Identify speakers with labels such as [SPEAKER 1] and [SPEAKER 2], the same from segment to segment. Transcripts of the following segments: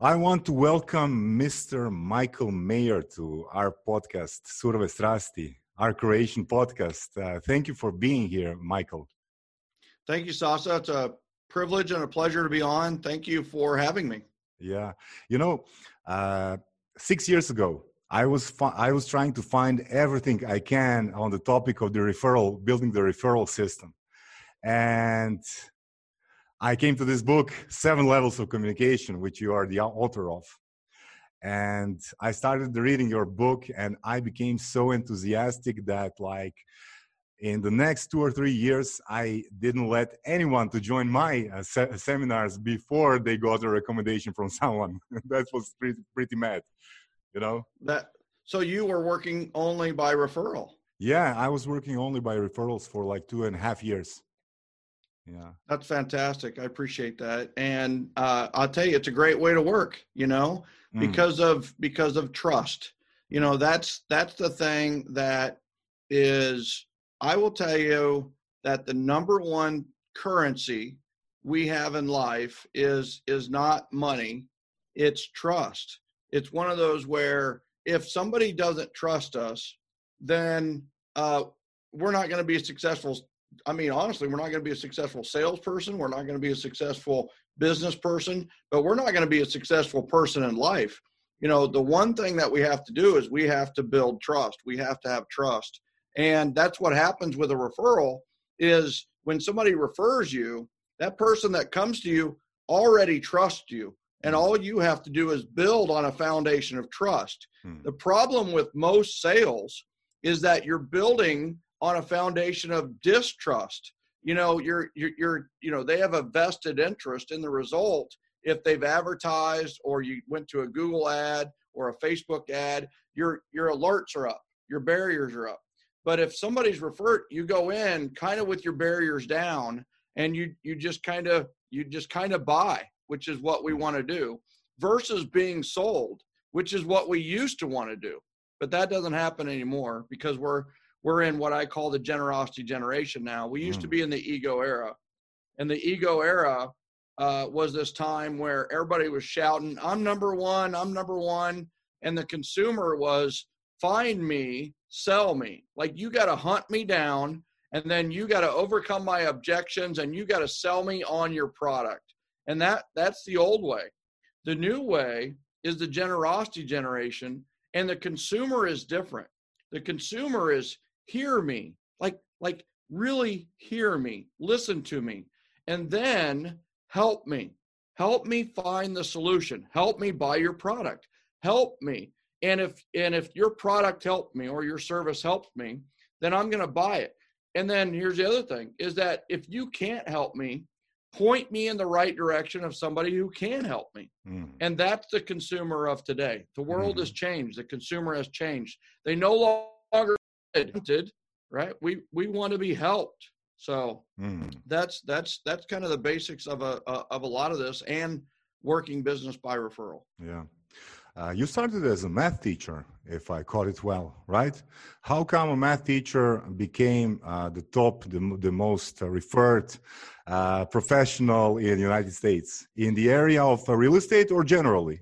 [SPEAKER 1] I want to welcome Mr. Michael Maher to our podcast, Surove Strasti, our Croatian podcast. Uh, thank you for being here, Michael.
[SPEAKER 2] Thank you, Sasa. It's a privilege and a pleasure to be on. Thank you for having me.
[SPEAKER 1] Yeah, you know, uh, six years ago, I was I was trying to find everything I can on the topic of the referral, building the referral system, and I came to this book, Seven Levels of Communication, which you are the author of. And I started reading your book, and I became so enthusiastic that, like, in the next two or three years, I didn't let anyone to join my uh, se- seminars before they got a recommendation from someone. that was pretty, pretty mad, you know.
[SPEAKER 2] That so you were working only by referral.
[SPEAKER 1] Yeah, I was working only by referrals for like two and a half years
[SPEAKER 2] yeah. That's fantastic. I appreciate that. And uh, i'll tell you it's a great way to work you know mm. because of because of trust. You know that's that's the thing that is i will tell you that the number one currency we have in life is is not money it's trust. It's one of those where if somebody doesn't trust us then uh, we're not going to be successful I mean, honestly, we're not going to be a successful salesperson. We're not going to be a successful business person, but we're not going to be a successful person in life. You know, the one thing that we have to do is we have to build trust. We have to have trust. And that's what happens with a referral is when somebody refers you, that person that comes to you already trusts you. And hmm. all you have to do is build on a foundation of trust. Hmm. The problem with most sales is that you're building on a foundation of distrust. You know, you're, you're, you're, you know, they have a vested interest in the result if they've advertised or you went to a Google ad or a Facebook ad, your, your alerts are up, your barriers are up. But if somebody's referred, you go in kind of with your barriers down and you, you just kind of, you just kind of buy, which is what we want to do versus being sold, which is what we used to want to do. But that doesn't happen anymore because we're, we're in what I call the generosity generation now. We used mm. to be in the ego era, and the ego era uh, was this time where everybody was shouting, "I'm number one! I'm number one!" and the consumer was, "Find me, sell me." Like you got to hunt me down, and then you got to overcome my objections, and you got to sell me on your product. And that that's the old way. The new way is the generosity generation, and the consumer is different. The consumer is hear me like like really hear me listen to me and then help me. Help me find the solution. Help me buy your product. Help me. And if and if your product helped me or your service helped me then i'm going to buy it. And then here's the other thing is that if you can't help me point me in the right direction of somebody who can help me. Mm. and that's the consumer of today. The world mm. has changed. The consumer has changed. They no longer right? We we want to be helped. So mm. that's that's that's kind of the basics of a, a, of a lot of this and working business by referral.
[SPEAKER 1] Yeah. Uh, you started as a math teacher, if I caught it well, right? How come a math teacher became uh, the top, the, the most referred uh, professional in the United States in the area of real estate or generally?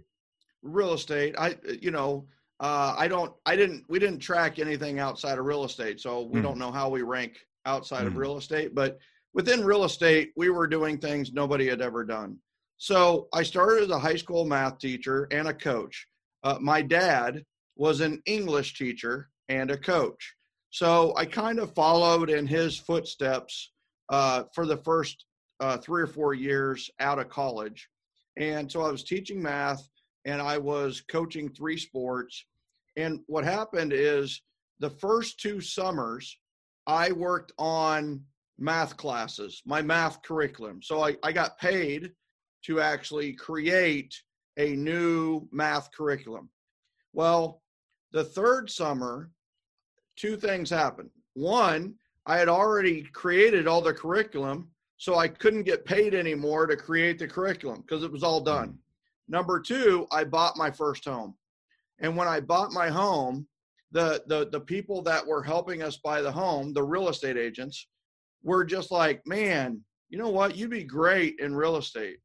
[SPEAKER 2] Real estate. I, you know, uh, I don't, I didn't, we didn't track anything outside of real estate, so we mm. don't know how we rank outside mm. of real estate. But within real estate, we were doing things nobody had ever done. So I started as a high school math teacher and a coach. Uh, my dad was an English teacher and a coach. So I kind of followed in his footsteps uh, for the first uh, three or four years out of college. And so I was teaching math and I was coaching three sports. And what happened is the first two summers, I worked on math classes, my math curriculum. So I, I got paid to actually create a new math curriculum. Well, the third summer, two things happened. One, I had already created all the curriculum, so I couldn't get paid anymore to create the curriculum because it was all done. Hmm. Number two, I bought my first home. And when I bought my home, the, the, the people that were helping us buy the home, the real estate agents, were just like, man, you know what? You'd be great in real estate.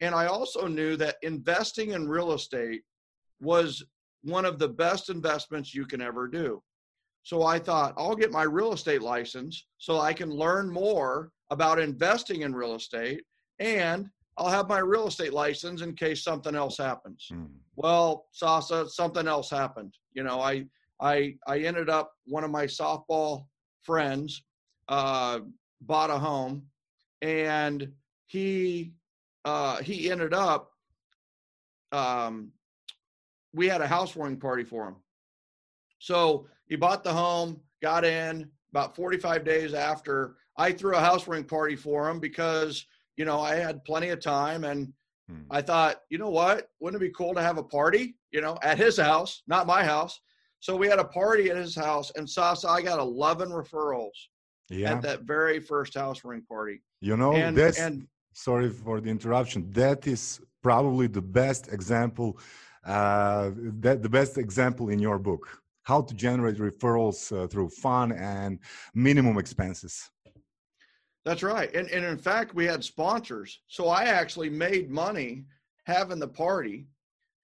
[SPEAKER 2] and I also knew that investing in real estate was one of the best investments you can ever do. So I thought I'll get my real estate license so I can learn more about investing in real estate and I'll have my real estate license in case something else happens. Mm. Well, Sasa, something else happened. You know, I I I ended up one of my softball friends uh, bought a home, and he uh, he ended up um, we had a housewarming party for him. So he bought the home, got in about 45 days after. I threw a housewarming party for him because you know I had plenty of time and hmm. I thought, you know what? Wouldn't it be cool to have a party, you know, at his house, not my house? So we had a party at his house, and Sasa, I got 11 referrals yeah. at that very first house housewarming party.
[SPEAKER 1] You know, and, that's and, sorry for the interruption. That is probably the best example, uh, that the best example in your book. How to generate referrals uh, through fun and minimum expenses.
[SPEAKER 2] That's right. And, and in fact, we had sponsors. So I actually made money having the party.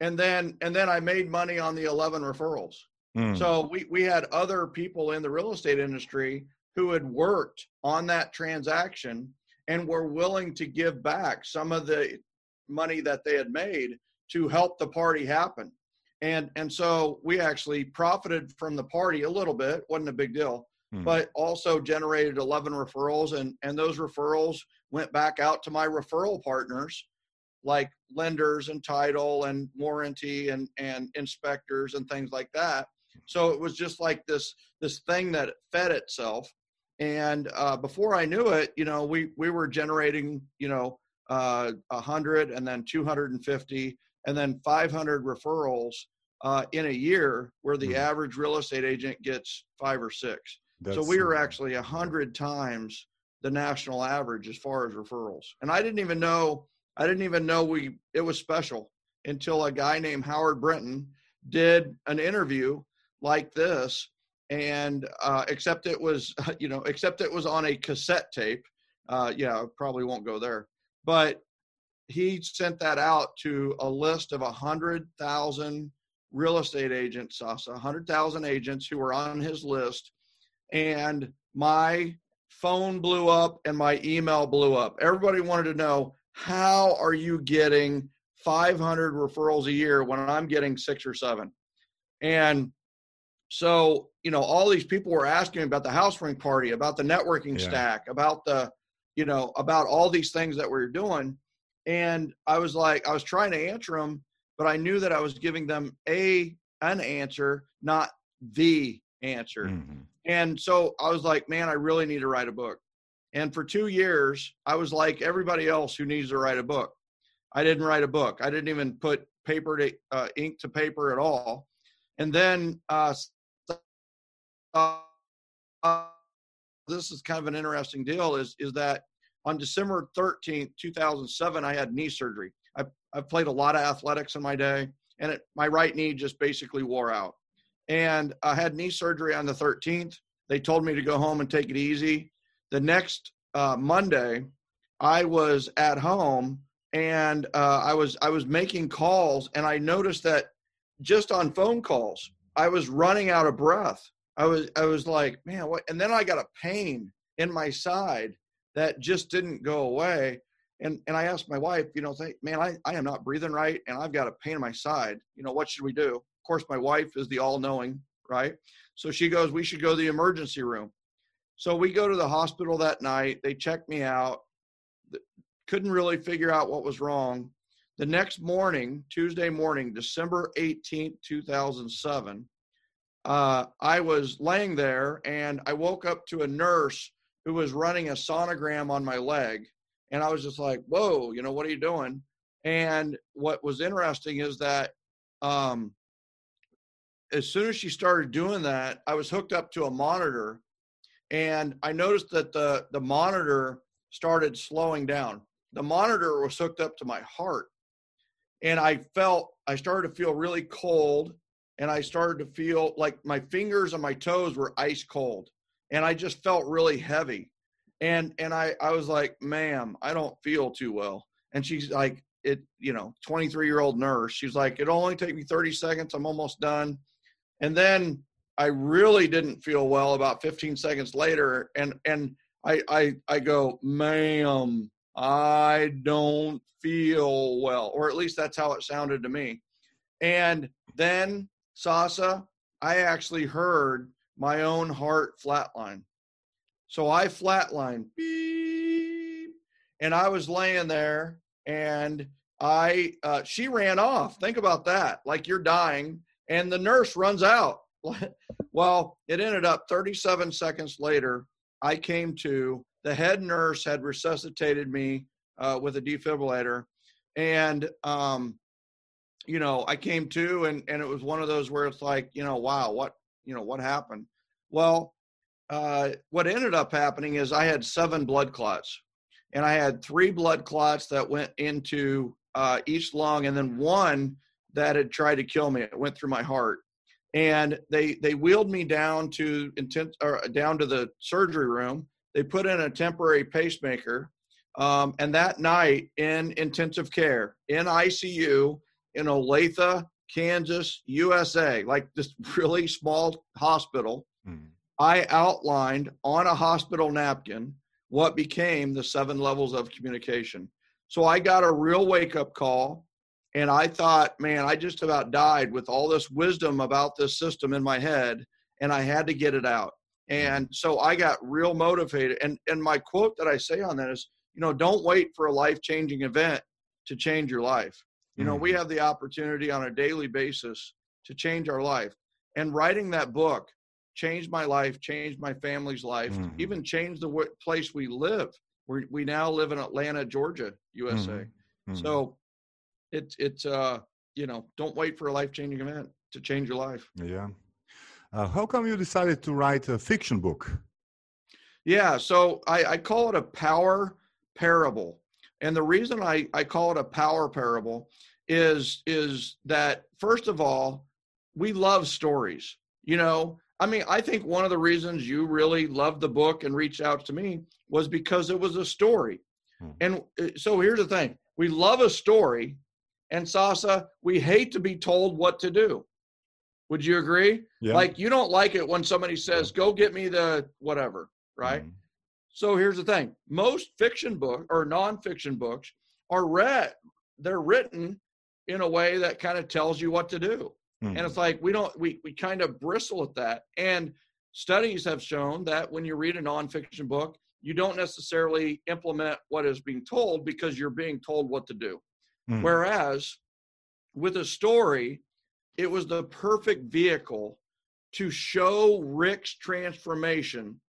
[SPEAKER 2] And then and then I made money on the 11 referrals. Mm. So we, we had other people in the real estate industry who had worked on that transaction and were willing to give back some of the money that they had made to help the party happen. And and so we actually profited from the party a little bit, wasn't a big deal, mm. but also generated 11 referrals and and those referrals went back out to my referral partners like lenders and title and warranty and and inspectors and things like that so it was just like this this thing that fed itself. And uh, before I knew it, you know, we we were generating, you know, uh, uh, hundred and then 250 and then 500 referrals uh, in a year, where the mm-hmm. average real estate agent gets five or six. That's so we were actually a hundred times the national average as far as referrals. And I didn't even know I didn't even know we it was special until a guy named Howard Brinton did an interview like this and uh, except it was you know except it was on a cassette tape uh, yeah probably won't go there but he sent that out to a list of a hundred thousand real estate agents a hundred thousand agents who were on his list and my phone blew up and my email blew up everybody wanted to know how are you getting 500 referrals a year when i'm getting six or seven and so, you know, all these people were asking about the housewarming party, about the networking yeah. stack, about the, you know, about all these things that we are doing. And I was like, I was trying to answer them, but I knew that I was giving them a an answer, not the answer. Mm-hmm. And so I was like, man, I really need to write a book. And for two years, I was like everybody else who needs to write a book. I didn't write a book. I didn't even put paper to uh, ink to paper at all. And then uh, uh, this is kind of an interesting deal is is that on December 13th, 2007, I had knee surgery. I, I've played a lot of athletics in my day, and it, my right knee just basically wore out. And I had knee surgery on the 13th. They told me to go home and take it easy. The next uh, Monday, I was at home and uh, I was I was making calls, and I noticed that just on phone calls, I was running out of breath. I was I was like, man, what? And then I got a pain in my side that just didn't go away. And and I asked my wife, you know, say, man, I, I am not breathing right, and I've got a pain in my side. You know, what should we do? Course, my wife is the all-knowing, right? So she goes, we should go to the emergency room. So we go to the hospital that night. They check me out. Couldn't really figure out what was wrong. The next morning, Tuesday morning, December 18th, 2007, uh, I was laying there and I woke up to a nurse who was running a sonogram on my leg. And I was just like, whoa, you know, what are you doing? And what was interesting is that um, as soon as she started doing that, I was hooked up to a monitor and I noticed that the, the monitor started slowing down. The monitor was hooked up to my heart. And I felt, I started to feel really cold and I started to feel like my fingers and my toes were ice cold and I just felt really heavy. And and I I was like, "Ma'am, I don't feel too well." And she's like, it, you know, 23 year old nurse. She's like, it'll only take me 30 seconds. I'm almost done. And then I really didn't feel well about 15 seconds later. And, and I, I, I go, ma'am, I don't feel well, or at least that's how it sounded to me. And then Sasa, I actually heard my own heart flatline. So I flatlined, beep, and I was laying there, and I uh, she ran off. Think about that, like you're dying, and the nurse runs out. well, it ended up 37 seconds later. I came to. The head nurse had resuscitated me uh, with a defibrillator, and um, you know I came to, and and it was one of those where it's like, you know, wow, what you know what happened? Well, uh, what ended up happening is I had seven blood clots, and I had three blood clots that went into uh, each lung, and then one that had tried to kill me. It went through my heart, and they they wheeled me down to intent or down to the surgery room. They put in a temporary pacemaker, um, and that night in intensive care in ICU in Olathe, Kansas, USA, like this really small hospital. Mm I outlined on a hospital napkin what became the seven levels of communication. So I got a real wake up call and I thought, man, I just about died with all this wisdom about this system in my head and I had to get it out. And so I got real motivated. And and my quote that I say on that is, you know, don't wait for a life-changing event to change your life. You know, we mm-hmm. have the opportunity on a daily basis to change our life. And writing that book changed my life, changed my family's life, mm-hmm. even changed the w- place we live. We we now live in Atlanta, Georgia, USA. Mm-hmm. mm-hmm. So it's it's uh you know don't wait for a life changing event to change your life.
[SPEAKER 1] Yeah. Uh, how come you decided to write a fiction book?
[SPEAKER 2] Yeah, so I, I call it a power parable, and the reason I I call it a power parable is is that first of all we love stories. You know, I mean, I think one of the reasons you really loved the book and reached out to me was because it was a story. Hmm. And uh, so here's the thing we love a story, and Sasa, we hate to be told what to do. Would you agree? Yeah. Like, you don't like it when somebody says, go get me the whatever, right? Mm-hmm. So here's the thing most fiction book or nonfiction books are read, they're written in a way that kind of tells you what to do. Mm-hmm. And it's like we don't we we kind of bristle at that. And studies have shown that when you read a nonfiction book, you don't necessarily implement what is being told because you're being told what to do. Mm-hmm. Whereas with a story, it was the perfect vehicle to show Rick's transformation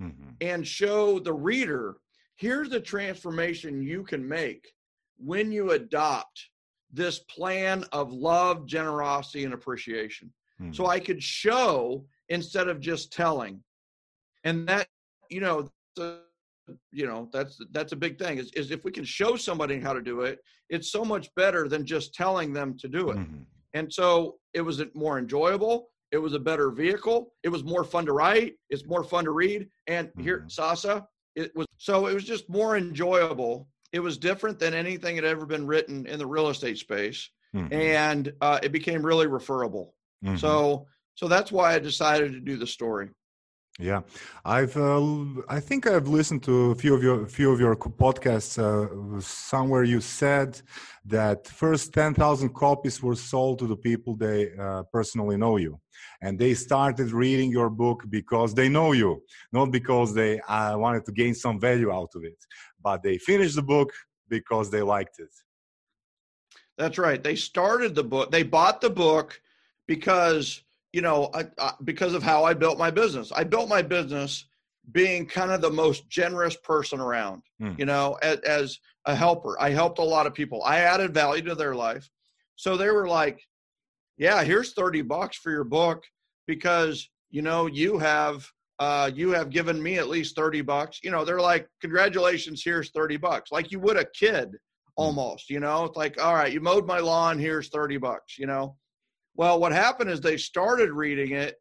[SPEAKER 2] mm-hmm. and show the reader here's the transformation you can make when you adopt this plan of love, generosity, and appreciation. Hmm. So I could show instead of just telling. And that, you know, the, you know, that's that's a big thing is, is if we can show somebody how to do it, it's so much better than just telling them to do it. Mm-hmm. And so it was more enjoyable. It was a better vehicle. It was more fun to write. It's more fun to read. And mm-hmm. here, Sasa, it was so it was just more enjoyable it was different than anything had ever been written in the real estate space, mm-hmm. and uh, it became really referable. Mm-hmm. So, so that's why I decided to do the story.
[SPEAKER 1] Yeah, I've uh, I think I've listened to a few of your few of your podcasts. Uh, somewhere you said that first ten thousand copies were sold to the people they uh, personally know you, and they started reading your book because they know you, not because they uh, wanted to gain some value out of it but they finished the book because they liked it.
[SPEAKER 2] That's right. They started the book. They bought the book because you know I, I, because of how I built my business. I built my business being kind of the most generous person around. Hmm. You know, as, as a helper, I helped a lot of people. I added value to their life, so they were like, "Yeah, here's thirty bucks for your book because you know you have uh, you have given me at least 30 bucks. You know, they're like, congratulations, here's 30 bucks. Like you would a kid hmm. almost, you know, it's like, all right, you mowed my lawn, here's 30 bucks, you know. Well, what happened is they started reading it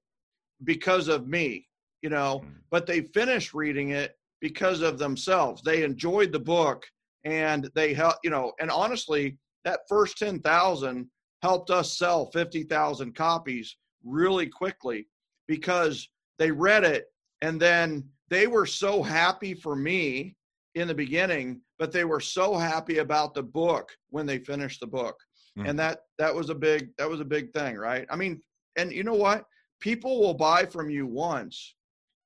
[SPEAKER 2] because of me, you know, hmm. but they finished reading it because of themselves. They enjoyed the book and they help, you know, and honestly, that first 10,000 helped us sell 50,000 copies really quickly because they read it and then they were so happy for me in the beginning but they were so happy about the book when they finished the book mm. and that that was a big that was a big thing right i mean and you know what people will buy from you once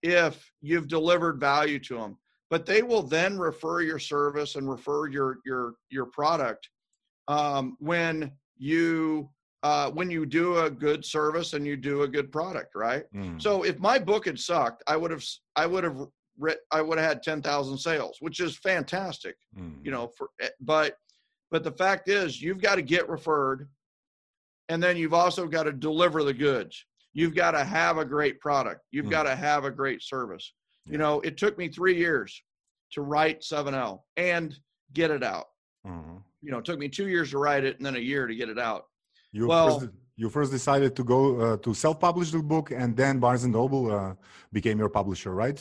[SPEAKER 2] if you've delivered value to them but they will then refer your service and refer your your your product um, when you uh, when you do a good service and you do a good product, right? Mm. So if my book had sucked, I would have I would have I would have had ten thousand sales, which is fantastic, mm. you know. For eh, but but the fact is, you've got to get referred, and then you've also got to deliver the goods. You've got to have a great product. You've mm. got to have a great service. Yeah. You know, it took me three years to write 7L and get it out. Mm-hmm. You know, it took me two years to write it and then a year to get it out.
[SPEAKER 1] You well, first, you first decided to go uh, to self-publish the book, and then Barnes and Noble uh, became your publisher, right?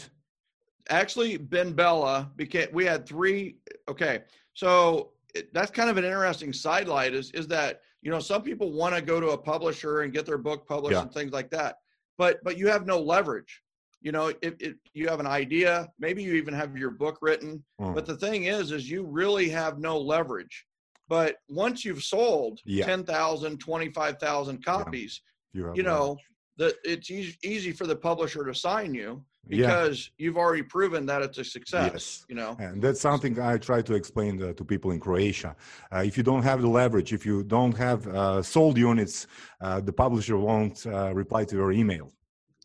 [SPEAKER 2] Actually, BenBella became. We had three. Okay, so it, that's kind of an interesting sidelight. Is is that you know some people want to go to a publisher and get their book published yeah. and things like that, but but you have no leverage you know if, if, you have an idea maybe you even have your book written mm. but the thing is is you really have no leverage but once you've sold yeah. 10,000 25,000 copies yeah. you, you know that it's easy, easy for the publisher to sign you because yeah. you've already proven that it's a success yes. you know
[SPEAKER 1] and that's something i try to explain to, to people in croatia uh, if you don't have the leverage if you don't have uh, sold units uh, the publisher won't uh, reply to your email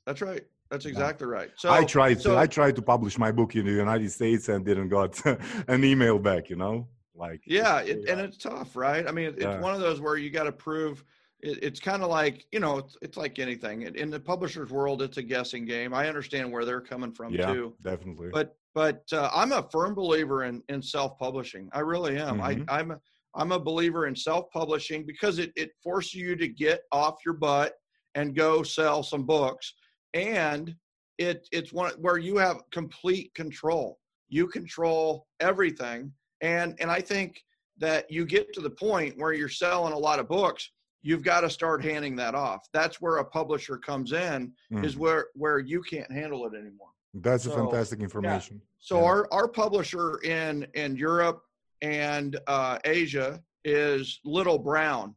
[SPEAKER 2] that's right that's exactly yeah. right.
[SPEAKER 1] So I tried so, to I tried to publish my book in the United States and didn't got an email back. You know, like
[SPEAKER 2] yeah, it, and it's tough, right? I mean, it's yeah. one of those where you got to prove. It, it's kind of like you know, it's, it's like anything in the publisher's world. It's a guessing game. I understand where they're coming from
[SPEAKER 1] yeah,
[SPEAKER 2] too.
[SPEAKER 1] Definitely.
[SPEAKER 2] But but uh, I'm a firm believer in in self publishing. I really am. Mm-hmm. I I'm a, I'm a believer in self publishing because it it forces you to get off your butt and go sell some books and it it's one where you have complete control. You control everything, and and I think that you get to the point where you're selling a lot of books you've got to start handing that off that's where a publisher comes in mm. is where where you can't handle it anymore
[SPEAKER 1] that's so, a fantastic information
[SPEAKER 2] yeah. so yeah. our our publisher in in europe and uh, asia is little brown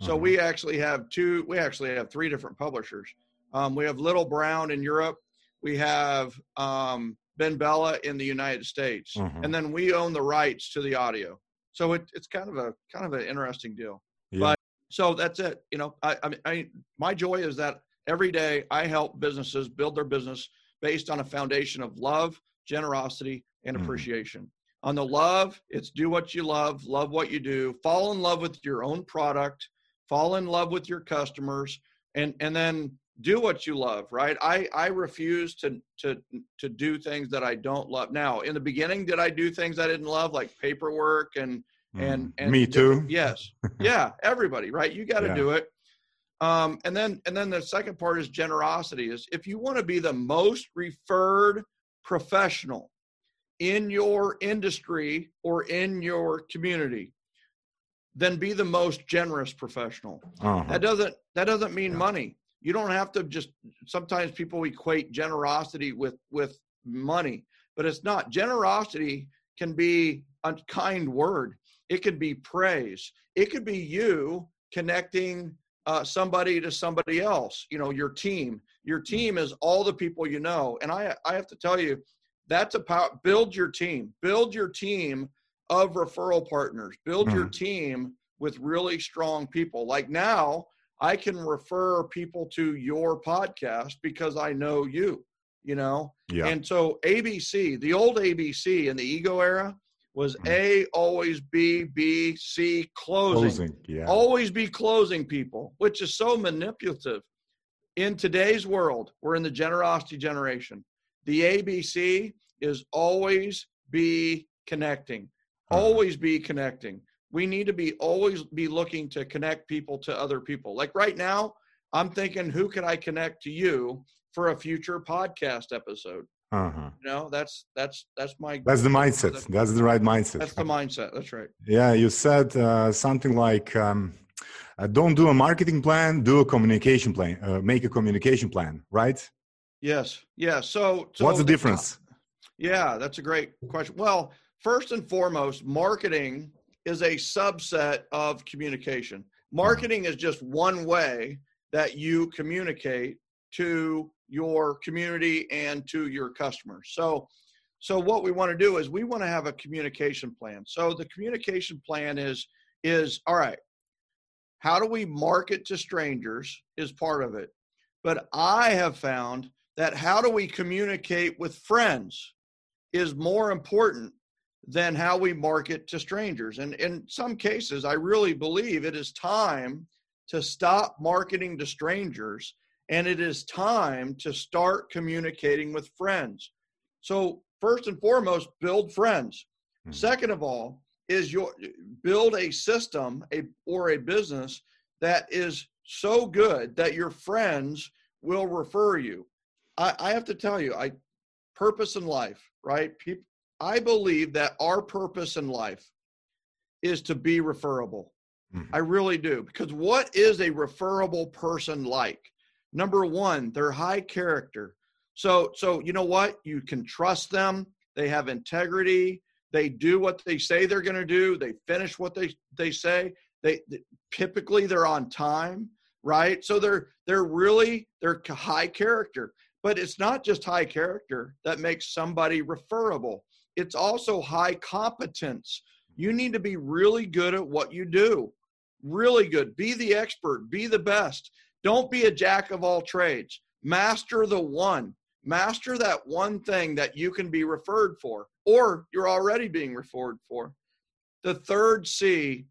[SPEAKER 2] so mm-hmm. we actually have two we actually have three different publishers um, we have Little Brown in Europe. We have um, BenBella in the United States, mm-hmm. and then we own the rights to the audio. So it, it's kind of a kind of an interesting deal. Yeah. But so that's it. You know, I, I, I my joy is that every day I help businesses build their business based on a foundation of love, generosity, and mm-hmm. appreciation. On the love, it's do what you love, love what you do, fall in love with your own product, fall in love with your customers, and and then do what you love right i i refuse to to to do things that i don't love now in the beginning did i do things i didn't love like paperwork and and,
[SPEAKER 1] mm, and me too.
[SPEAKER 2] Yes. Yeah everybody right? You got to yeah. do it. Um and then and then the second part is generosity is if you want to be the most referred professional in your industry or in your community then be the most generous professional. Uh-huh. that doesn't that doesn't mean yeah. money. You don't have to just sometimes people equate generosity with with money but it's not. Generosity can be a kind word it could be praise it could be you connecting uh, somebody to somebody else you know your team your mm. team is all the people you know and i i have to tell you that's about build your team build your team of referral partners build mm. your team with really strong people like now I can refer people to your podcast because I know you, you know? Yeah. And so ABC, the old ABC in the ego era was mm. A, always B, B, C, closing. closing yeah. Always be closing people, which is so manipulative. In today's world, we're in the generosity generation. The ABC is always be connecting, uh-huh. always be connecting we need to be always be looking to connect people to other people. Like right now, I'm thinking, who can I connect to you for a future podcast episode? Uh-huh. You know, that's that's that's my.
[SPEAKER 1] That's the mindset. That's, that's the right mindset.
[SPEAKER 2] That's the mindset. That's right.
[SPEAKER 1] Yeah, you said uh, something like, um, uh, "Don't do a marketing plan, do a communication plan. Uh, make a communication plan." Right?
[SPEAKER 2] Yes. Yeah. So, so
[SPEAKER 1] what's the difference?
[SPEAKER 2] Yeah, that's a great question. Well, first and foremost, marketing is a subset of communication. Uh-huh. Marketing is just one way that you communicate to your community and to your customers. So, so what we want to do is we want to have a communication plan. So the communication plan is is all right. How do we market to strangers is part of it. But I have found that how do we communicate with friends is more important than how we market to strangers. And in some cases, I really believe it is time to stop marketing to strangers and it is time to start communicating with friends. So, first and foremost, build friends. Mm-hmm. Second of all, is your build a system a or a business that is so good that your friends will refer you. I, I have to tell you, I purpose in life, right? People, I believe that our purpose in life is to be referable. Mm-hmm. I really do. Because what is a referable person like? Number one, they're high character. So, so you know what? You can trust them. They have integrity. They do what they say they're going to do. They finish what they they say. They, they typically they're on time, right? So they're they're really they're high character. But it's not just high character that makes somebody referable. It's also high competence. You need to be really good at what you do. Really good. Be the expert. Be the best. Don't be a jack of all trades. Master the one. Master that one thing that you can be referred for, or you're already being referred for. The third C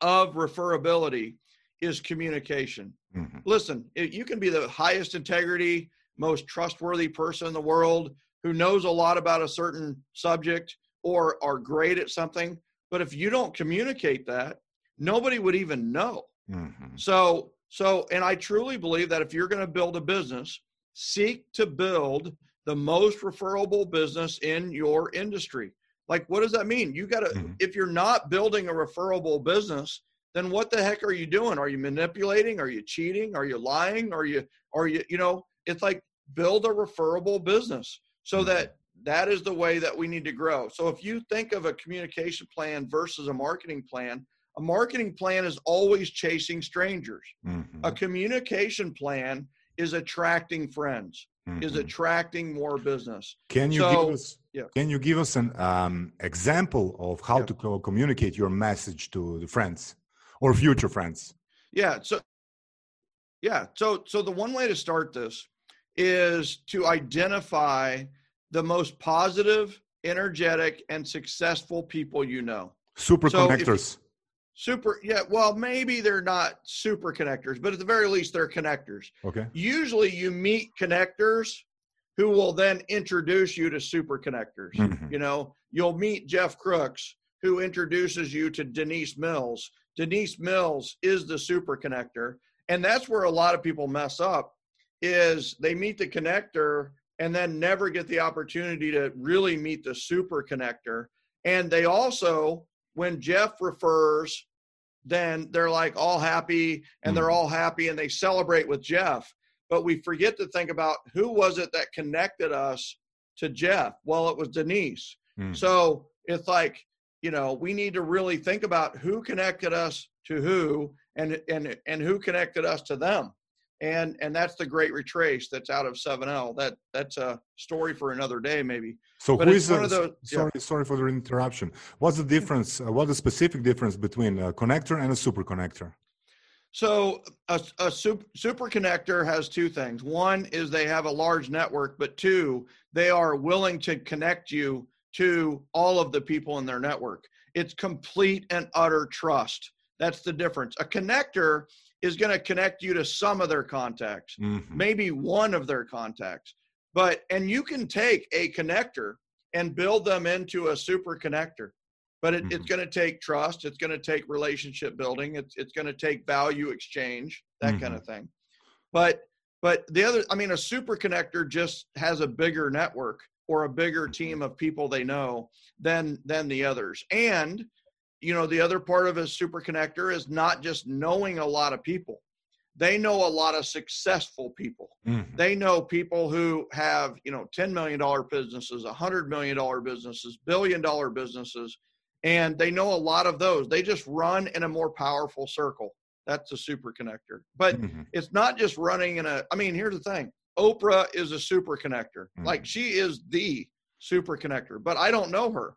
[SPEAKER 2] of referability is communication. Mm-hmm. Listen, you can be the highest integrity, most trustworthy person in the world who knows a lot about a certain subject or are great at something. But if you don't communicate that, nobody would even know. Mm-hmm. So so, and I truly believe that if you're going to build a business, seek to build the most referable business in your industry. Like, what does that mean? You got to, mm-hmm. if you're not building a referable business, then what the heck are you doing? Are you manipulating? Are you cheating? Are you lying? Are you, are you, you know, it's like build a referable business so mm-hmm. that that is the way that we need to grow. So if you think of a communication plan versus a marketing plan, a marketing plan is always chasing strangers. Mm-hmm. A communication plan is attracting friends, mm-hmm. is attracting more business.
[SPEAKER 1] Can you so, give us? Yeah. Can you give us an um, example of how yeah. to co- communicate your message to the friends or future friends?
[SPEAKER 2] Yeah. So, yeah. So, so the one way to start this is to identify the most positive, energetic, and successful people you know.
[SPEAKER 1] Super so connectors.
[SPEAKER 2] If, Super, yeah. Well, maybe they're not super connectors, but at the very least, they're connectors.
[SPEAKER 1] Okay.
[SPEAKER 2] Usually, you meet connectors who will then introduce you to super connectors. Mm-hmm. You know, you'll meet Jeff Crooks, who introduces you to Denise Mills. Denise Mills is the super connector, and that's where a lot of people mess up. Is they meet the connector and then never get the opportunity to really meet the super connector, and they also when Jeff refers, then they're like all happy and they're mm. all happy and they celebrate with Jeff. But we forget to think about who was it that connected us to Jeff? Well, it was Denise. Mm. So it's like, you know, we need to really think about who connected us to who and and and who connected us to them and and that's the great retrace that's out of 7l that that's a story for another day maybe.
[SPEAKER 1] So but who is the, those, sorry yeah. sorry for the interruption. What's the difference uh, what's the specific difference between a connector and a super connector
[SPEAKER 2] so a, a super, super connector has two things. One is they have a large network but two they are willing to connect you to all of the people in their network. It's complete and utter trust. That's the difference. A connector is going to connect you to some of their contacts, mm-hmm. maybe one of their contacts. But, and you can take a connector and build them into a super connector. But it, mm-hmm. it's going to take trust. It's going to take relationship building. It's, it's going to take value exchange, that mm-hmm. kind of thing. But but the other i mean a super connector just has a bigger network or a bigger team of people they know than than the others and you know the other part of a super connector is not just knowing a lot of people. They know a lot of successful people. Mm-hmm. they know people who have you know 10 million dollar businesses 100 million dollar businesses billion dollar businesses and they know a lot of those. They just run in a more powerful circle. That's a super connector. But mm-hmm. it's not just running in a i mean here's the thing. Oprah is a super connector. Mm-hmm. like she is the super connector but i don't know her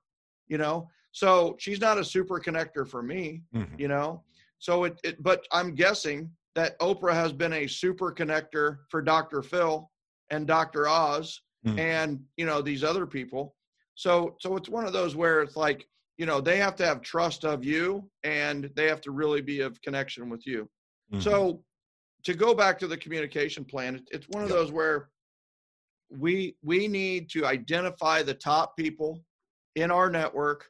[SPEAKER 2] you know so she's not a super connector for me mm-hmm. you know so it, it but i'm guessing that oprah has been a super connector for dr phil and dr oz mm-hmm. and you know these other people so so it's one of those where it's like you know they have to have trust of you and they have to really be of connection with you mm-hmm. so to go back to the communication plan it's one of those where we we need to identify the top people in our network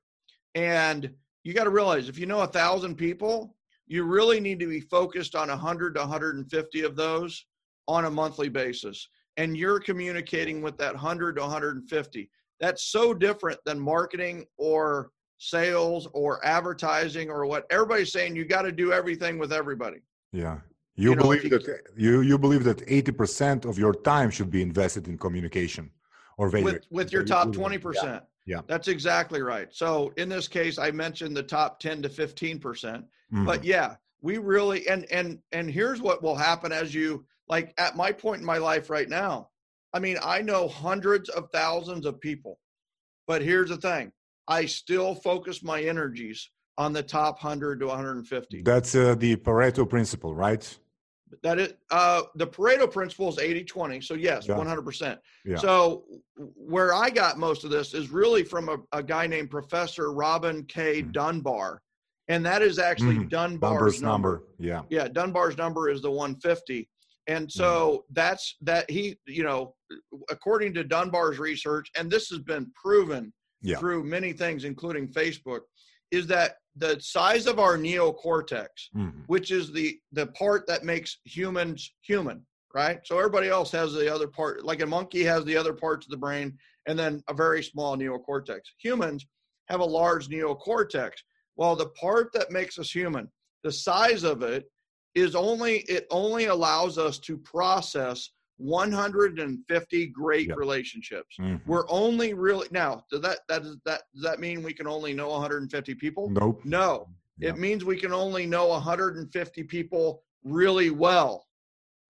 [SPEAKER 2] and you got to realize if you know a thousand people you really need to be focused on 100 to 150 of those on a monthly basis. And you're communicating with that 100 to 150 that's so different than marketing or sales or advertising or what everybody's saying you got to do everything with everybody.
[SPEAKER 1] Yeah. You, you believe you, that you you believe that 80% of your time should be invested in communication or
[SPEAKER 2] with, with your top 20% yeah. Yeah that's exactly right so in this case i mentioned the top 10 to 15% mm-hmm. but yeah we really and and and here's what will happen as you like at my point in my life right now i mean i know hundreds of thousands of people but here's the thing I still focus my energies on the top 100 to 150.
[SPEAKER 1] That's uh, the Pareto principle, right?
[SPEAKER 2] That is uh, the Pareto principle is 80 20. So, yes, yeah. 100%. Yeah. So, where I got most of this is really from a, a guy named Professor Robin K. Mm. Dunbar. And that is actually mm. Dunbar's, number. number.
[SPEAKER 1] Yeah.
[SPEAKER 2] Yeah. Dunbar's number is the 150. And so mm. that's that he, you know, according to Dunbar's research, and this has been proven yeah. through many things, including Facebook, is that the size of our neocortex, mm-hmm. which is the the part that makes humans human, right? So everybody else has the other part, like a monkey has the other parts of the brain, and then a very small neocortex. Humans have a large neocortex. Well, the part that makes us human, the size of it is only it only allows us to process 150 great yep. relationships. Mm-hmm. We're only really now. Does that that does that does that mean we can only know 150 people?
[SPEAKER 1] Nope.
[SPEAKER 2] No. Yep. It means we can only know 150 people really well.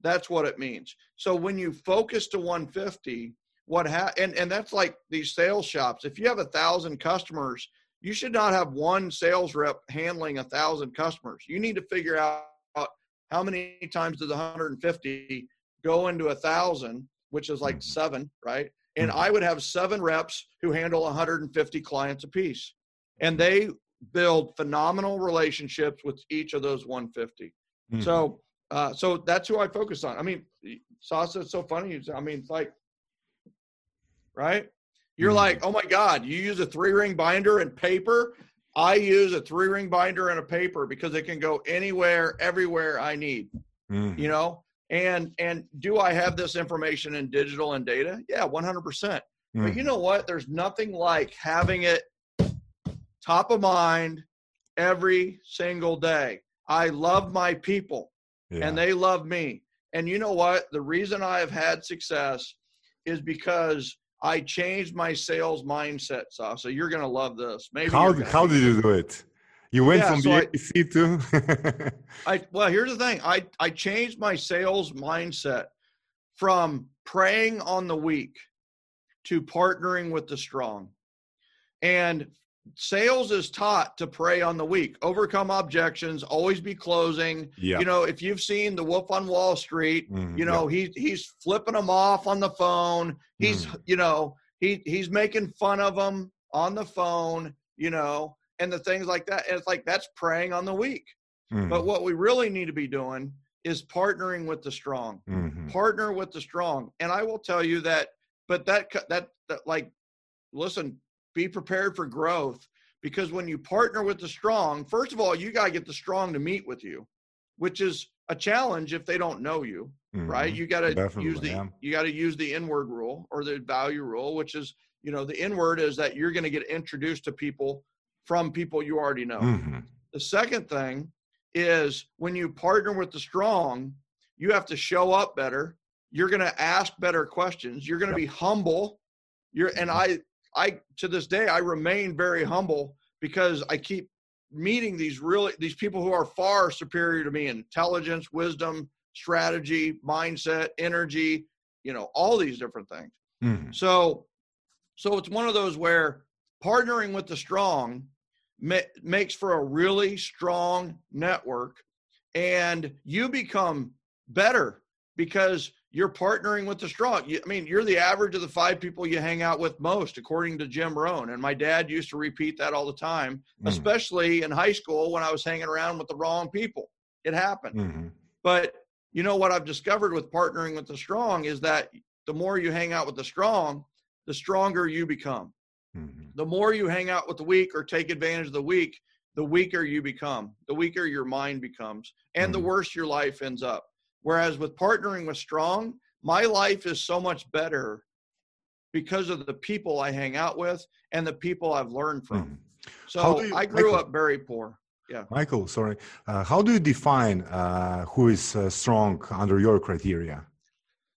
[SPEAKER 2] That's what it means. So when you focus to 150, what ha- and and that's like these sales shops. If you have a thousand customers, you should not have one sales rep handling a thousand customers. You need to figure out how many times does 150 go into a thousand, which is like mm-hmm. seven, right? And mm-hmm. I would have seven reps who handle 150 clients apiece. And they build phenomenal relationships with each of those 150. Mm-hmm. So, uh, so that's who I focus on. I mean, Sasa, it's so funny. I mean, it's like, right? You're mm-hmm. like, oh my God, you use a three ring binder and paper. I use a three ring binder and a paper because it can go anywhere, everywhere I need. Mm-hmm. You know, and and do i have this information in digital and data? Yeah 100%. Mm. but you mm. know what? There's nothing like having it top of mind every single day. I love my people yeah. and they love me. And you know what? The reason i have had success is because i changed my sales mindset so, so you're going to love this. Maybe
[SPEAKER 1] how, how did you do it you went yeah, from so the ABC to.
[SPEAKER 2] I well, here's the thing. I I changed my sales mindset from preying on the weak to partnering with the strong, and sales is taught to prey on the weak, overcome objections, always be closing. Yeah. You know, if you've seen the Wolf on Wall Street, mm, you know yeah. he he's flipping them off on the phone. He's mm. you know he he's making fun of them on the phone. You know, and the things like that. And it's like that's preying on the weak. Mm-hmm. But what we really need to be doing is partnering with the strong. Mm-hmm. Partner with the strong. And I will tell you that, but that that that like, listen, be prepared for growth because when you partner with the strong, first of all, you got to get the strong to meet with you, which is a challenge if they don't know you, mm-hmm. right? You got to use the yeah. you got to use the inward rule or the value rule, which is you know the inward is that you're going to get introduced to people from people you already know. Mm-hmm. The second thing is when you partner with the strong, you have to show up better. You're going to ask better questions. You're going to yep. be humble. You're and mm-hmm. I I to this day I remain very humble because I keep meeting these really these people who are far superior to me in intelligence, wisdom, strategy, mindset, energy, you know, all these different things. Mm. So so it's one of those where partnering with the strong ma- makes for a really strong network and you become better because you're partnering with the strong. I mean, you're the average of the five people you hang out with most, according to Jim Rohn. And my dad used to repeat that all the time, mm especially in high school when I was hanging around with the wrong people. It happened. Mm-hmm. But you know what I've discovered with partnering with the strong is that the more you hang out with the strong, the stronger you become. Mm-hmm. The more you hang out with the weak or take advantage of the weak, the weaker you become, the weaker your mind becomes, and mm-hmm. the worse your life ends up. Whereas with partnering with Strong, my life is so much better because of the people I hang out with and the people I've learned from. Mm. So you, I grew Michael, up very poor. Yeah.
[SPEAKER 1] Michael, sorry. Uh, how do you define uh, who is uh, strong under your criteria?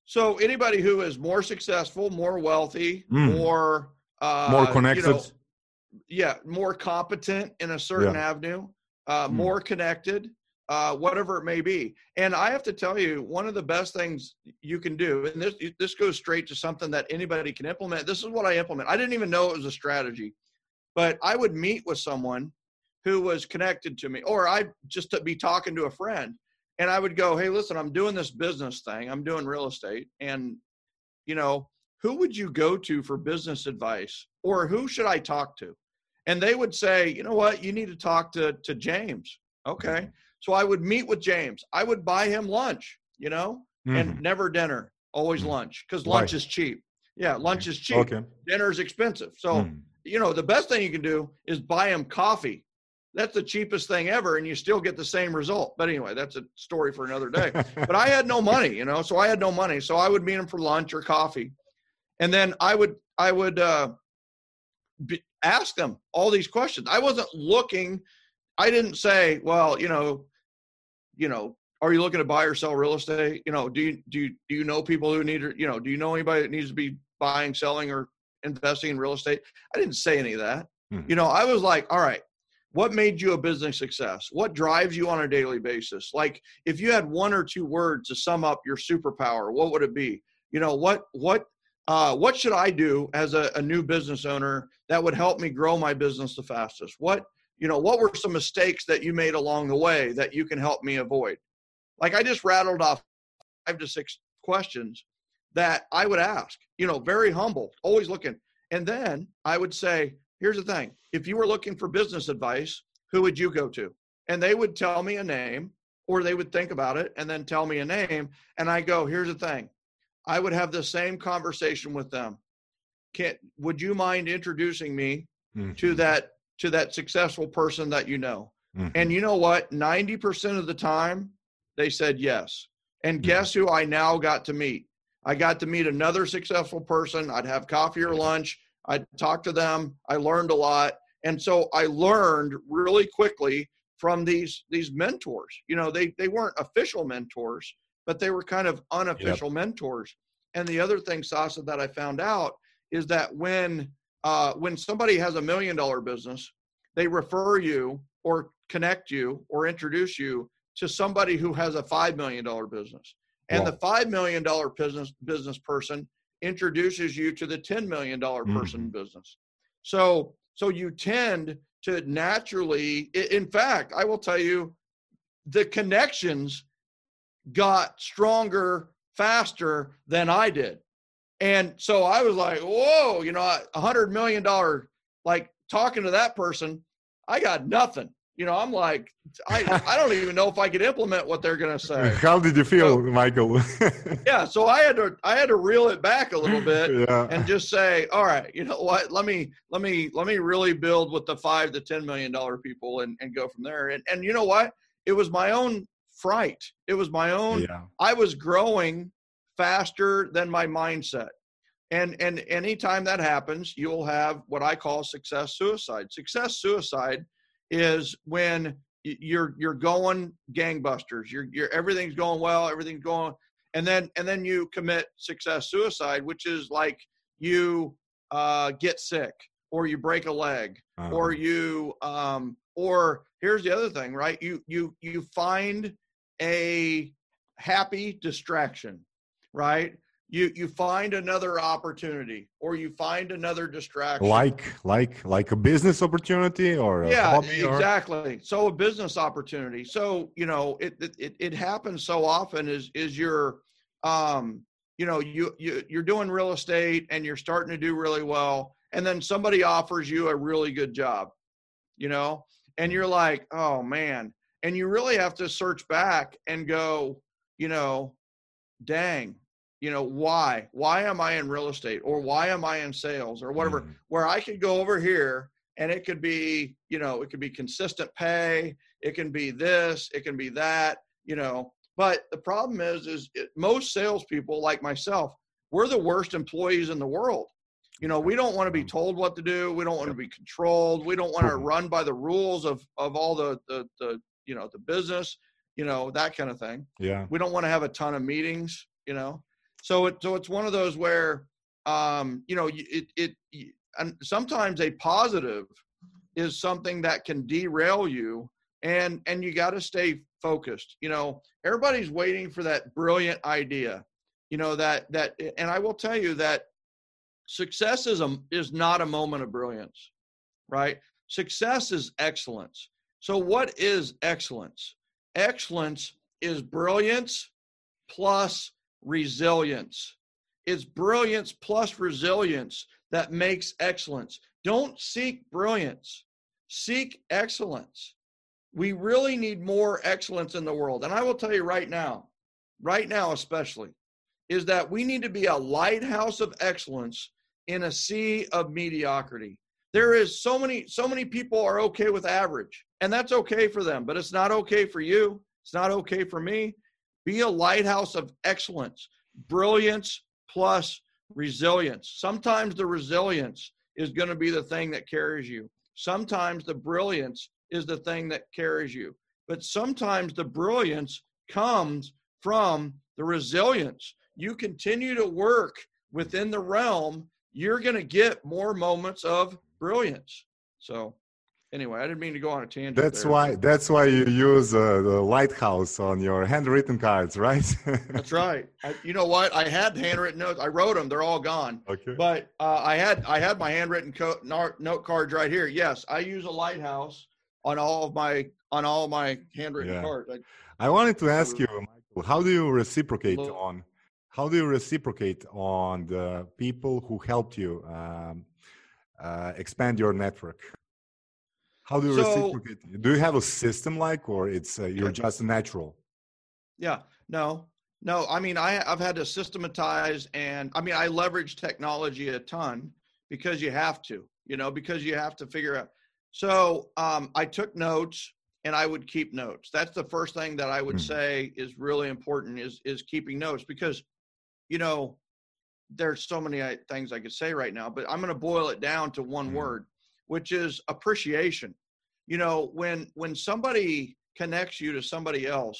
[SPEAKER 2] So anybody who is more successful, more wealthy, mm. more uh,
[SPEAKER 1] more connected. You know,
[SPEAKER 2] yeah, more competent in a certain yeah. avenue, uh, mm. more connected, uh, whatever it may be. And I have to tell you, one of the best things you can do, and this this goes straight to something that anybody can implement. This is what I implement. I didn't even know it was a strategy, but I would meet with someone who was connected to me, or I'd just to be talking to a friend, and I would go, "Hey, listen, I'm doing this business thing. I'm doing real estate, and you know, who would you go to for business advice, or who should I talk to?" And they would say, "You know what? You need to talk to to James." Okay. So I would meet with James. I would buy him lunch, you know, mm-hmm. and never dinner, always mm-hmm. lunch because lunch is cheap. Yeah, lunch is cheap. Okay. Dinner is expensive. So, mm-hmm. you know, the best thing you can do is buy him coffee. That's the cheapest thing ever, and you still get the same result. But anyway, that's a story for another day. but I had no money, you know, so I had no money. So I would meet him for lunch or coffee. And then I would, I would, uh, be, ask them all these questions. I wasn't looking I didn't say, well, you know, you know, are you looking to buy or sell real estate? You know, do you do you, do you know people who need you know, do you know anybody that needs to be buying, selling, or investing in real estate? I didn't say any of that. Hmm. You know, I was like, all right, what made you a business success? What drives you on a daily basis? Like, if you had one or two words to sum up your superpower, what would it be? You know, what what uh, what should I do as a, a new business owner that would help me grow my business the fastest? What you know, what were some mistakes that you made along the way that you can help me avoid? Like I just rattled off five to six questions that I would ask, you know, very humble, always looking. And then I would say, here's the thing if you were looking for business advice, who would you go to? And they would tell me a name or they would think about it and then tell me a name. And I go, here's the thing I would have the same conversation with them. Can, would you mind introducing me mm-hmm. to that to that successful person that you know. Mm-hmm. And you know what? 90% of the time, they said yes. And mm-hmm. guess who I now got to meet? I got to meet another successful person. I'd have coffee or lunch. I'd talk to them. I learned a lot. And so I learned really quickly from these these mentors. You know, they they weren't official mentors, but they were kind of unofficial yep. mentors. And the other thing, Sasa, that I found out is that when uh, when somebody has a million dollar business, they refer you or connect you or introduce you to somebody who has a $5 million business. And wow. the $5 million business, business person introduces you to the $10 million person mm-hmm. business. So, so you tend to naturally, in fact, I will tell you, the connections got stronger faster than I did. And so I was like, whoa, you know, a hundred million dollar, like talking to that person, I got nothing. You know, I'm like, I, I don't even know if I could implement what they're going to say.
[SPEAKER 1] How did you feel, so, Michael?
[SPEAKER 2] yeah. So I had to, I had to reel it back a little bit yeah. and just say, all right, you know what, let me, let me, let me really build with the five to $10 million people and, and go from there. And, and you know what, it was my own fright. It was my own. Yeah. I was growing faster than my mindset. And and anytime that happens, you'll have what I call success suicide. Success suicide is when you're you're going gangbusters. You're you're everything's going well, everything's going and then and then you commit success suicide, which is like you uh, get sick or you break a leg uh-huh. or you um, or here's the other thing, right? You you you find a happy distraction, right? You you find another opportunity or you find another distraction.
[SPEAKER 1] Like like like a business opportunity or
[SPEAKER 2] yeah, exactly. Or... So a business opportunity. So you know it, it it happens so often. Is is your um you know you you you're doing real estate and you're starting to do really well and then somebody offers you a really good job you know and you're like oh man and you really have to search back and go you know dang you know why? Why am i in real estate? Or why am i in sales? Or whatever. Mm. where i could go over here and it could be you know it could be consistent pay it can be this it can be that you know. But the problem is is it, most salespeople like myself we're the worst employees in the world. You know we don't want to be told what to do. We don't want to be controlled. We don't want to run by the rules of of all the the, the you know the business you know that kind of thing.
[SPEAKER 1] Yeah.
[SPEAKER 2] We don't want to have a ton of meetings you know? So it so it's one of those where um you know it it and sometimes a positive is something that can derail you and and you got to stay focused. You know everybody's waiting for that brilliant idea you know that that and i will tell you that success is a is not a moment of brilliance right? Success is excellence so what is excellence? Excellence is brilliance plus resilience. It's brilliance plus resilience that makes excellence. Don't seek brilliance. Seek excellence. We really need more excellence in the world. And I will tell you right now, right now especially, is that we need to be a lighthouse of excellence in a sea of mediocrity. There is so many so many people are okay with average, and that's okay for them, but it's not okay for you. It's not okay for me. Be a lighthouse of excellence, brilliance plus resilience. Sometimes the resilience is going to be the thing that carries you. Sometimes the brilliance is the thing that carries you. But sometimes the brilliance comes from the resilience. You continue to work within the realm, you're going to get more moments of brilliance. So, anyway, I didn't mean to go on a tangent.
[SPEAKER 1] That's
[SPEAKER 2] there.
[SPEAKER 1] why. That's why you use uh, the lighthouse on your handwritten cards, right?
[SPEAKER 2] that's right. I, you know what? I had handwritten notes. I wrote them. They're all gone.
[SPEAKER 1] Okay.
[SPEAKER 2] But uh, I had I had my handwritten co- note cards right here. Yes, I use a lighthouse on all of my on all my handwritten yeah. cards.
[SPEAKER 1] I, I, wanted to ask you, Michael, how do you reciprocate on how do you reciprocate on the people who helped you um, uh, expand your network? How do you so, reciprocate? Do you have a system like, or it's uh, you're just natural?
[SPEAKER 2] Yeah, no, no. I mean, I, I've had to systematize, and I mean, I leverage technology a ton because you have to, you know, because you have to figure out so um, I took notes and I would keep notes. That's the first thing that I would mm-hmm. say is really important is is keeping notes because, you know, there's so many uh, things I could say right now, but I'm going to boil it down to one mm-hmm. word, which is appreciation. You know, when when somebody connects you to somebody else,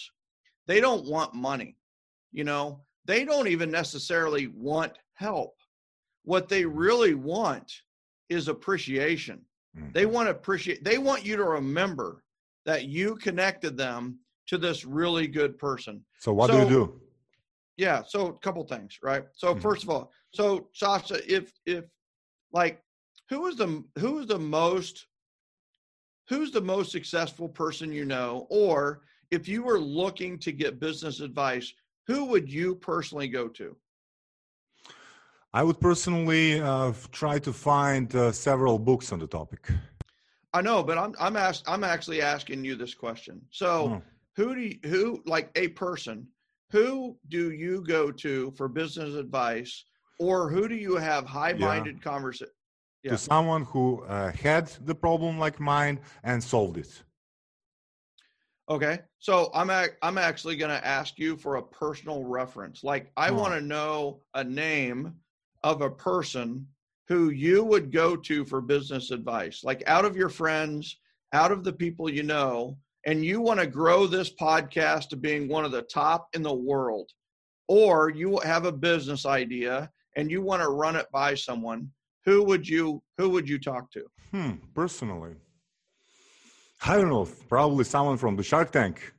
[SPEAKER 2] they don't want money. You know, they don't even necessarily want help. What they really want is appreciation Mm-hmm. They want to appreciate, they want you to remember that you connected them to this really good person.
[SPEAKER 1] So what so, do you do?
[SPEAKER 2] Yeah, so a couple things, right? So mm-hmm. first of all, so Sasha, if if like who is the who is the most who's the most successful person you know or if you were looking to get business advice, who would you personally go to?
[SPEAKER 1] I would personally uh, try to find uh, several books on the topic.
[SPEAKER 2] I know, but I'm I'm asked I'm actually asking you this question. So, oh. who do you, who like a person who do you go to for business advice, or who do you have high-minded yeah. conversation?
[SPEAKER 1] Yeah. To someone who uh, had the problem like mine and solved it.
[SPEAKER 2] Okay. So I'm ac- I'm actually going to ask you for a personal reference. Like I oh. want to know a name of a person who you would go to for business advice. Like out of your friends, out of the people you know, and you want to grow this podcast to being one of the top in the world. Or you have a business idea and you want to run it by someone, who would you who would you talk to?
[SPEAKER 1] Hmm, personally. I don't know, probably someone from the Shark Tank.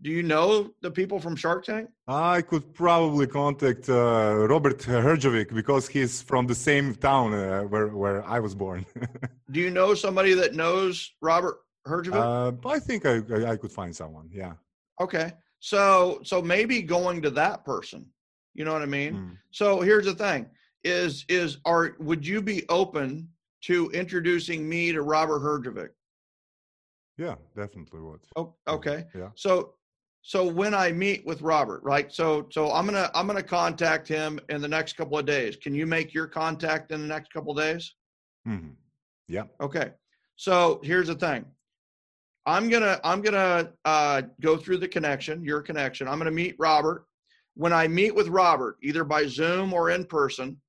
[SPEAKER 2] Do you know the people from Shark Tank?
[SPEAKER 1] I could probably contact uh, Robert Herjavec because he's from the same town uh, where where I was born.
[SPEAKER 2] Do you know somebody that knows Robert Herjavec?
[SPEAKER 1] Uh, I think I, I could find someone. Yeah.
[SPEAKER 2] Okay, so so maybe going to that person. You know what I mean? Mm. So here's the thing: is is are would you be open to introducing me to Robert Herjavec?
[SPEAKER 1] Yeah, definitely would.
[SPEAKER 2] Oh, okay. Yeah. So so when I meet with Robert, right? So so I'm gonna I'm gonna contact him in the next couple of days. Can you make your contact in the next couple of days?
[SPEAKER 1] Mm-hmm. Yeah.
[SPEAKER 2] Okay. So here's the thing. I'm gonna I'm gonna uh, go through the connection, your connection. I'm gonna meet Robert. When I meet with Robert, either by Zoom or in person,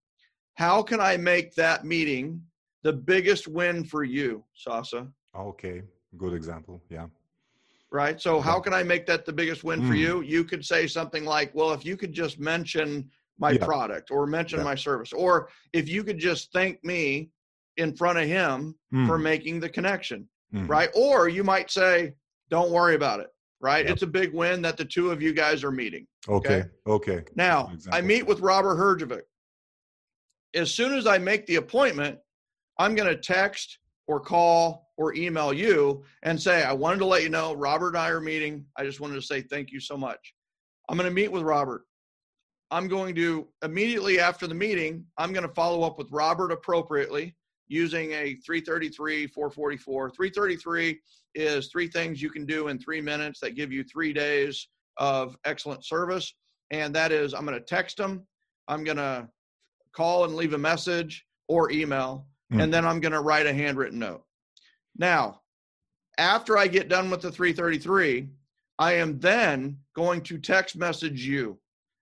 [SPEAKER 2] how can I make that meeting the biggest win for you, Sasa?
[SPEAKER 1] Okay good example yeah
[SPEAKER 2] right so how can i make that the biggest win mm. for you you could say something like well if you could just mention my yeah. product or mention yeah. my service or if you could just thank me in front of him mm. for making the connection mm. right or you might say don't worry about it right yep. it's a big win that the two of you guys are meeting
[SPEAKER 1] okay okay, okay.
[SPEAKER 2] now i meet with robert herjavec as soon as i make the appointment i'm going to text or call or email you and say, I wanted to let you know Robert and I are meeting. I just wanted to say thank you so much. I'm going to meet with Robert. I'm going to immediately after the meeting, I'm going to follow up with Robert appropriately using a 333 444. 333 is three things you can do in three minutes that give you three days of excellent service. And that is, I'm going to text them, I'm going to call and leave a message or email mm. and then I'm going to write a handwritten note. Now, after I get done with the 333, I am then going to text message you.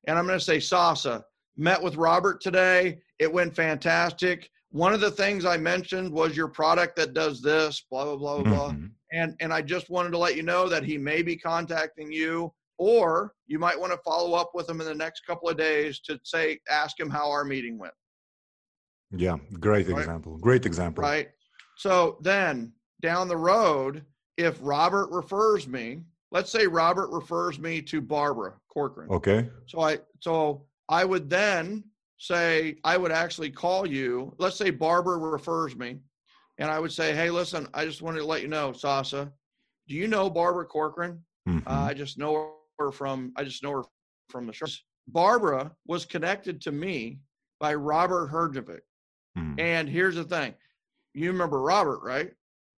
[SPEAKER 2] And I'm going to say, Sasa, met with Robert today. It went fantastic. One of the things I mentioned was your product that does this, blah, blah, blah, mm-hmm. blah. And, and I just wanted to let you know that he may be contacting you, or you might want to follow up with him in the next couple of days to say, ask him how our meeting went.
[SPEAKER 1] Yeah, great right? example. Great example.
[SPEAKER 2] Right. So then down the road, if Robert refers me, let's say Robert refers me to Barbara Corcoran.
[SPEAKER 1] Okay.
[SPEAKER 2] So I so I would then say I would actually call you. Let's say Barbara refers me, and I would say, "Hey, listen, I just wanted to let you know, Sasa, do you know Barbara Corcoran? Mm-hmm. Uh, I just know her from I just know her from the show. Barbara was connected to me by Robert Herjavec. Mm. And here's the thing you remember Robert, right?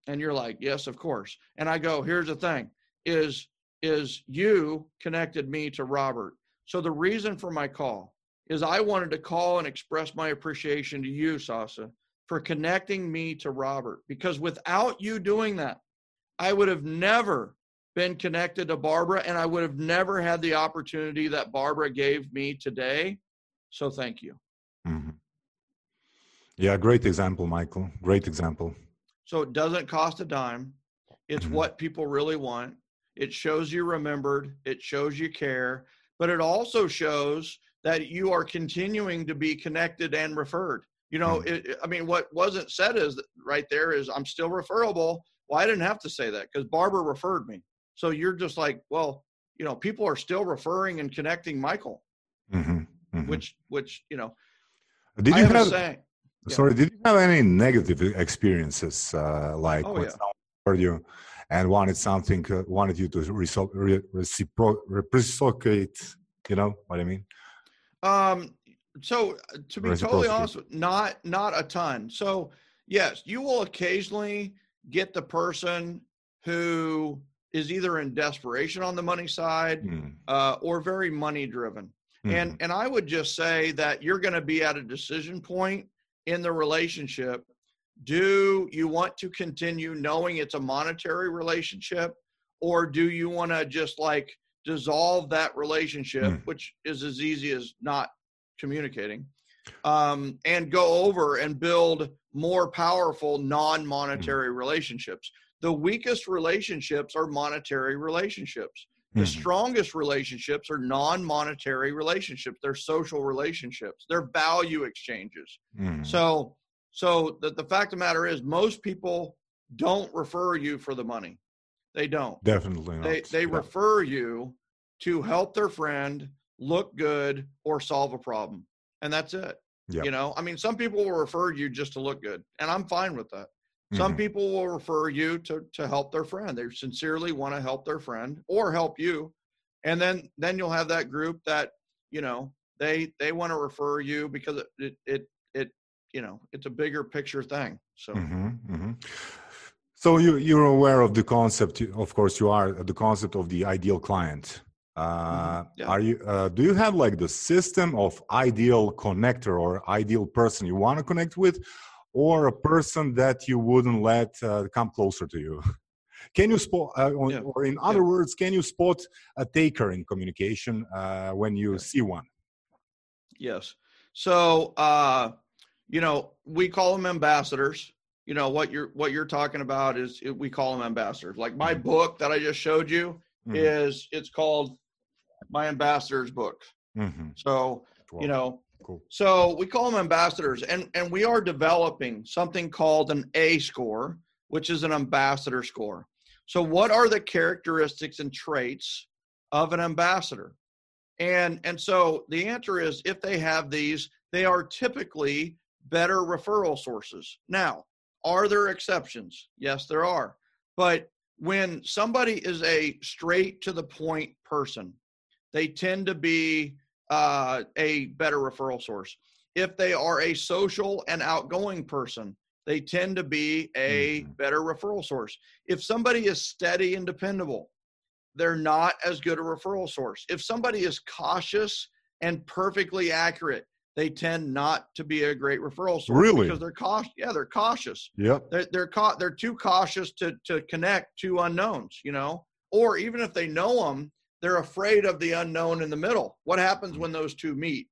[SPEAKER 2] And you're like, yes, of course. And I go, here's the thing is, is you connected me to Robert. So the reason for my call is I wanted to call and express my appreciation to you, Sasa, for connecting me to Robert. Because without you doing that, I would have never been connected to Barbara and I would have never had the opportunity that Barbara gave me today. So thank you. Mm-hmm.
[SPEAKER 1] Yeah, great example, Michael. Great example.
[SPEAKER 2] So it doesn't cost a dime. It's mm-hmm. what people really want. It shows you remembered, it shows you care, but it also shows that you are continuing to be connected and referred. You know, mm-hmm. it, I mean, what wasn't said is right there is I'm still referable. Well, I didn't have to say that because Barbara referred me. So you're just like, well, you know, people are still referring and connecting Michael, mm-hmm. mm-hmm. which, which, you know,
[SPEAKER 1] did you have, saying, Sorry, did you have any negative experiences, uh, like oh, yeah. heard you and wanted something, uh, wanted you to re- recipro- reciprocate? You know what I mean?
[SPEAKER 2] Um. So to be totally honest, not not a ton. So yes, you will occasionally get the person who is either in desperation on the money side mm. uh, or very money driven. Mm. And and I would just say that you're going to be at a decision point in the relationship do you want to continue knowing it's a monetary relationship or do you want to just like dissolve that relationship mm. which is as easy as not communicating um, and go over and build more powerful non-monetary mm. relationships the weakest relationships are monetary relationships the mm-hmm. strongest relationships are non-monetary relationships. They're social relationships. They're value exchanges. Mm-hmm. So, so the, the fact of the matter is, most people don't refer you for the money. They don't.
[SPEAKER 1] Definitely not.
[SPEAKER 2] They they yeah. refer you to help their friend look good or solve a problem, and that's it. Yep. You know, I mean, some people will refer you just to look good, and I'm fine with that. Some mm-hmm. people will refer you to to help their friend. They sincerely want to help their friend or help you. And then then you'll have that group that, you know, they they want to refer you because it it it, you know, it's a bigger picture thing. So mm-hmm. Mm-hmm.
[SPEAKER 1] So you you're aware of the concept of course you are the concept of the ideal client. Uh, mm-hmm. yeah. Are you? Uh, do you have like the system of ideal connector or ideal person you want to connect with, or a person that you wouldn't let uh, come closer to you can you spot uh, yeah. or in other yeah. words can you spot a taker in communication uh, when you yeah. see one
[SPEAKER 2] yes so uh, you know we call them ambassadors you know what you're what you're talking about is we call them ambassadors like my mm-hmm. book that i just showed you mm-hmm. is it's called my ambassadors book mm-hmm. so you know Cool. So we call them ambassadors, and and we are developing something called an A score, which is an ambassador score. So what are the characteristics and traits of an ambassador? And and so the answer is if they have these, they are typically better referral sources. Now, are there exceptions? Yes, there are. But when somebody is a straight to the point person, they tend to be uh, a better referral source. If they are a social and outgoing person, they tend to be a mm-hmm. better referral source. If somebody is steady and dependable, they're not as good a referral source. If somebody is cautious and perfectly accurate, they tend not to be a great referral source.
[SPEAKER 1] Really?
[SPEAKER 2] Because they're cautious. Yeah, they're cautious.
[SPEAKER 1] Yep.
[SPEAKER 2] They're they're, ca- they're too cautious to to connect to unknowns. You know, or even if they know them, they're afraid of the unknown in the middle. What happens when those two meet?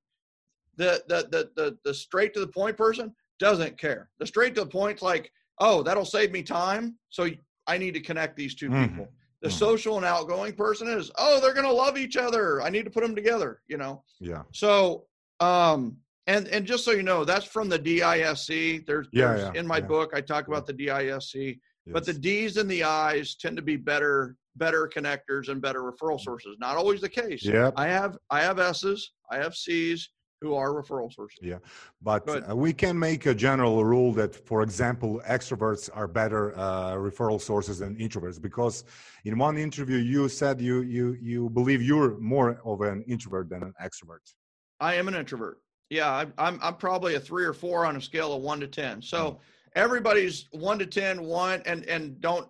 [SPEAKER 2] The the the the, the straight to the point person doesn't care. The straight to the point's like, oh, that'll save me time, so I need to connect these 2 mm-hmm. people. The mm-hmm. social and outgoing person is, oh, they're gonna love each other. I need to put them together. You know.
[SPEAKER 1] Yeah.
[SPEAKER 2] So, um, and and just so you know, that's from the DISC. There's, yeah, there's yeah, in my yeah. book I talk about the DISC. Yes. But the D's and the I's tend to be better better connectors and better referral sources. Not always the case.
[SPEAKER 1] Yeah.
[SPEAKER 2] I have I have S's, I have C's who are referral sources.
[SPEAKER 1] Yeah, but uh, we can make a general rule that, for example, extroverts are better uh, referral sources than introverts because in one interview you said you you you believe you're more of an introvert than an extrovert.
[SPEAKER 2] I am an introvert. Yeah, I, I'm I'm probably a three or four on a scale of one to ten. So. Mm. Everybody's one to ten, one, and and don't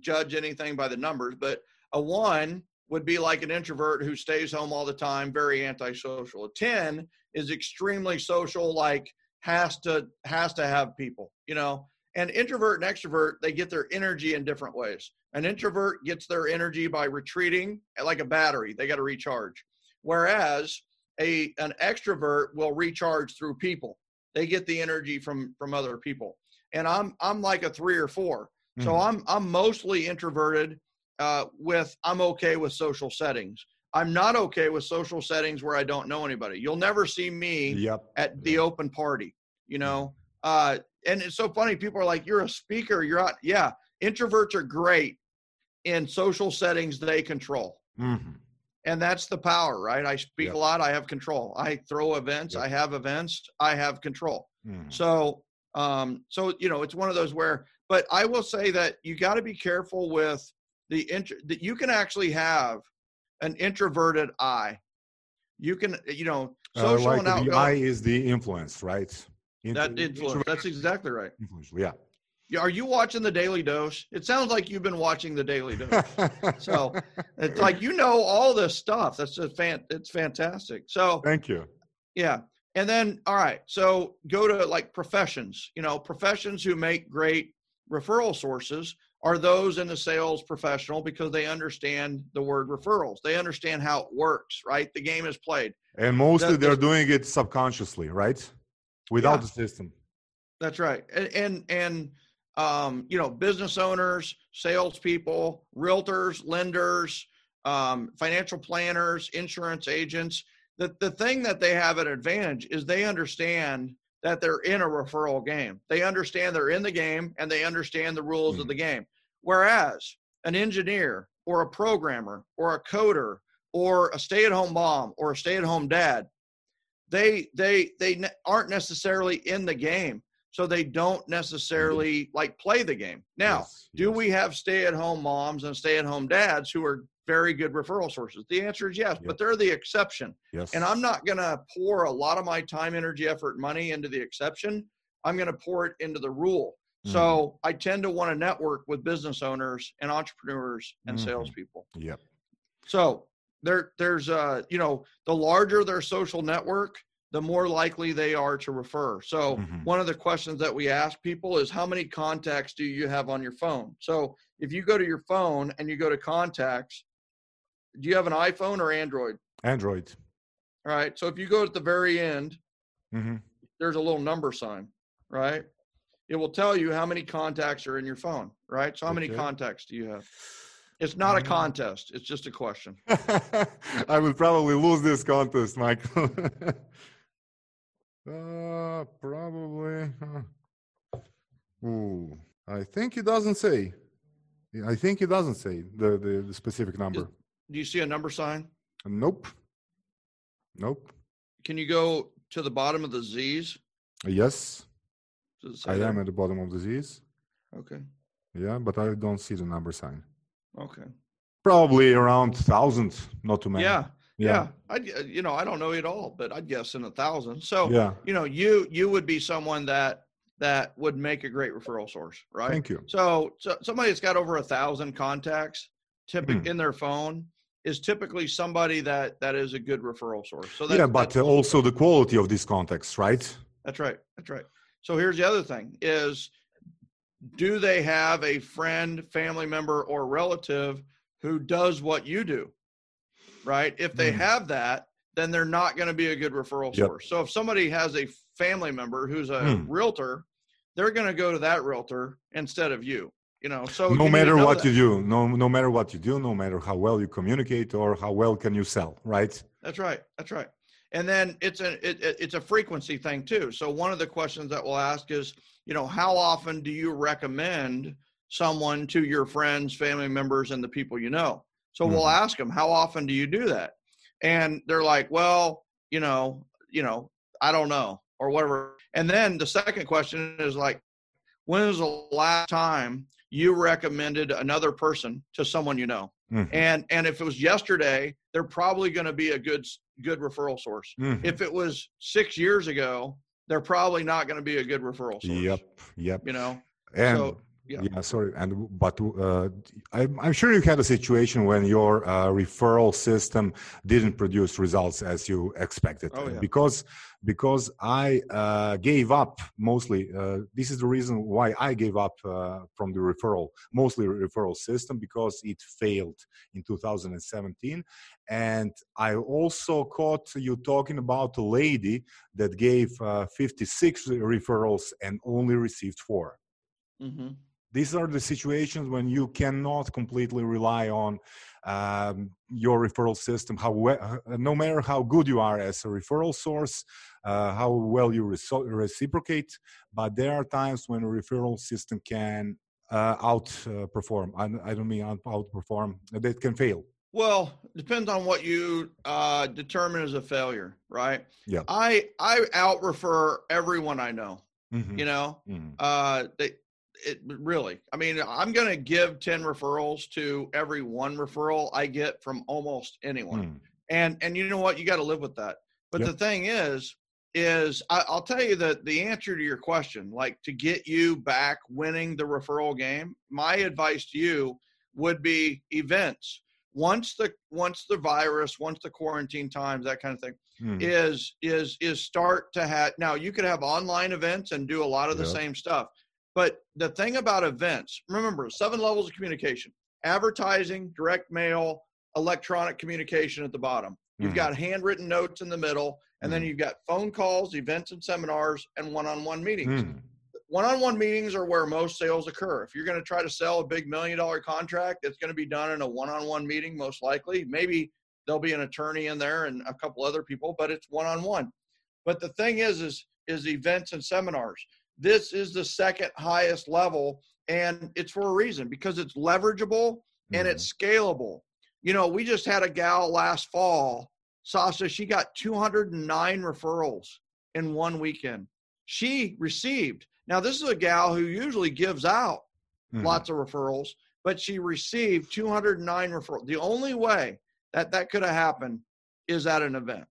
[SPEAKER 2] judge anything by the numbers, but a one would be like an introvert who stays home all the time, very antisocial. A 10 is extremely social, like has to has to have people, you know. And introvert and extrovert, they get their energy in different ways. An introvert gets their energy by retreating like a battery. They got to recharge. Whereas a an extrovert will recharge through people. They get the energy from from other people. And I'm I'm like a 3 or 4. Mm. So I'm I'm mostly introverted. Uh, with I'm okay with social settings. I'm not okay with social settings where I don't know anybody. You'll never see me
[SPEAKER 1] yep.
[SPEAKER 2] at the yep. open party. You know, uh, and it's so funny. People are like, "You're a speaker. You're out." Yeah, introverts are great in social settings they control. Mm-hmm. And that's the power, right? I speak yep. a lot. I have control. I throw events. I have events. I have control. Mm-hmm. So, um, so you know, it's one of those where but I will say that you got to be careful with the intro that you can actually have an introverted I. You can, you know,
[SPEAKER 1] social uh, like and outgoing. The I is the influence, right?
[SPEAKER 2] that influence. That's exactly right.
[SPEAKER 1] Influence, yeah.
[SPEAKER 2] Are you watching the Daily Dose? It sounds like you've been watching the Daily Dose. so it's like you know all this stuff. That's a fan. It's fantastic. So
[SPEAKER 1] thank you.
[SPEAKER 2] Yeah, and then all right. So go to like professions. You know, professions who make great referral sources are those in the sales professional because they understand the word referrals. They understand how it works, right? The game is played.
[SPEAKER 1] And mostly the, they're doing it subconsciously, right? Without yeah, the system.
[SPEAKER 2] That's right. And and, and um, you know, business owners, salespeople, realtors, lenders, um, financial planners, insurance agents. The, the thing that they have an advantage is they understand that they're in a referral game. They understand they're in the game and they understand the rules mm. of the mm-hmm. game. Whereas an engineer or a programmer or a coder or a stay-at-home mom or a stay-at-home dad, they they they aren't necessarily in the game, so they don't necessarily mm. like play the game. Now, yes, do yes. we have stay-at-home moms and stay-at-home dads who are very good referral sources? The answer is yes, yep. but they're the exception.
[SPEAKER 1] Yes.
[SPEAKER 2] And I'm not going to pour a lot of my time, energy, effort, money into the exception. I'm going to pour it into the rule. Mm-hmm. So I tend to want to network with business owners and entrepreneurs and mm-hmm. salespeople.
[SPEAKER 1] Yep.
[SPEAKER 2] So there, there's, uh, you know, the larger their social network, the more likely they are to refer. So mm-hmm. one of the questions that we ask people is how many contacts do you have on your phone? So if you go to your phone and you go to contacts, do you have an iPhone or Android?
[SPEAKER 1] Android.
[SPEAKER 2] All right. So if you go at the very end,
[SPEAKER 1] mm-hmm.
[SPEAKER 2] there's a little number sign, right? It will tell you how many contacts are in your phone, right? So how many contacts do you have? It's not a mm. contest. It's just a question.
[SPEAKER 1] I would probably lose this contest, Michael. uh, probably. Ooh, I think it doesn't say. I think it doesn't say the, the, the specific number.
[SPEAKER 2] Do you see a number sign?
[SPEAKER 1] Nope. Nope.
[SPEAKER 2] Can you go to the bottom of the Z's?
[SPEAKER 1] Yes. I there? am at the bottom of the Z's.
[SPEAKER 2] Okay.
[SPEAKER 1] Yeah, but I don't see the number sign.
[SPEAKER 2] Okay.
[SPEAKER 1] Probably around thousand, not too many.
[SPEAKER 2] Yeah. Yeah. yeah. I you know, I don't know it all, but I'd guess in a thousand. So yeah. you know, you you would be someone that that would make a great referral source, right?
[SPEAKER 1] Thank you.
[SPEAKER 2] So, so somebody that's got over a thousand contacts typically mm. in their phone is typically somebody that that is a good referral source. So
[SPEAKER 1] that, yeah, but also the quality of these contacts, right?
[SPEAKER 2] That's right. That's right. So here's the other thing: is do they have a friend, family member, or relative who does what you do? Right. If they mm. have that, then they're not going to be a good referral yep. source. So if somebody has a family member who's a mm. realtor, they're going to go to that realtor instead of you you know so
[SPEAKER 1] no matter what that. you do no no matter what you do no matter how well you communicate or how well can you sell right?
[SPEAKER 2] That's right that's right. And then it's a it, it's a frequency thing too. So one of the questions that we'll ask is you know how often do you recommend someone to your friends family members and the people you know? So mm-hmm. we'll ask them how often do you do that? And they're like well you know you know i don't know or whatever. And then the second question is like when was the last time you recommended another person to someone you know. Mm-hmm. and and if it was yesterday they're probably going to be a good good referral source. Mm-hmm. if it was six years ago they're probably not going to be a good referral source.
[SPEAKER 1] Yep yep.
[SPEAKER 2] You know?
[SPEAKER 1] And so, yeah. yeah. sorry and but uh, I'm, I'm, sure you had a situation when your uh, referral system didn't produce results as you expected
[SPEAKER 2] oh, yeah.
[SPEAKER 1] because because i uh, gave up mostly uh, this is the reason why i gave up uh, from the referral mostly referral system because it failed in 2017 and i also caught you talking about a lady that gave uh, 56 referrals and only received 4
[SPEAKER 2] mm-hmm
[SPEAKER 1] these are the situations when you cannot completely rely on um, your referral system how uh, no matter how good you are as a referral source uh, how well you reciprocate but there are times when a referral system can uh, outperform. I, I, don't mean outperform that can fail.
[SPEAKER 2] Well depends on what you uh, determine as a failure right?
[SPEAKER 1] Yeah.
[SPEAKER 2] I i out refer everyone i know
[SPEAKER 1] mm-hmm.
[SPEAKER 2] you know?
[SPEAKER 1] Mm-hmm.
[SPEAKER 2] uh they it really i mean i'm going to give 10 referrals to every one referral i get from almost anyone mm. and and you know what you got to live with that but yep. the thing is is I, i'll tell you that the answer to your question like to get you back winning the referral game my advice to you would be events once the once the virus once the quarantine times that kind of thing mm. is is is start to have now you could have online events and do a lot of the yep. same stuff But the thing about events, remember seven levels of communication advertising, direct mail, electronic communication at the bottom. You've mm. got handwritten notes in the middle, and mm. then you've got phone calls, events and seminars, and one on one meetings. Mm. One on one meetings are where most sales occur. If you're going to try to sell a big million dollar contract, it's going to be done in a one on one meeting, most likely. Maybe there'll be an attorney in there and a couple other people, but it's one on one. But the thing is, is, is events and seminars. This is the second highest level, and it's for a reason because it's leverageable and it's mm-hmm. scalable. You know, we just had a gal last fall, Sasha, she got 209 referrals in one weekend. She received. Now, this is a gal who usually gives out mm-hmm. lots of referrals, but she received 209 referrals. The only way that that could have happened is at an event.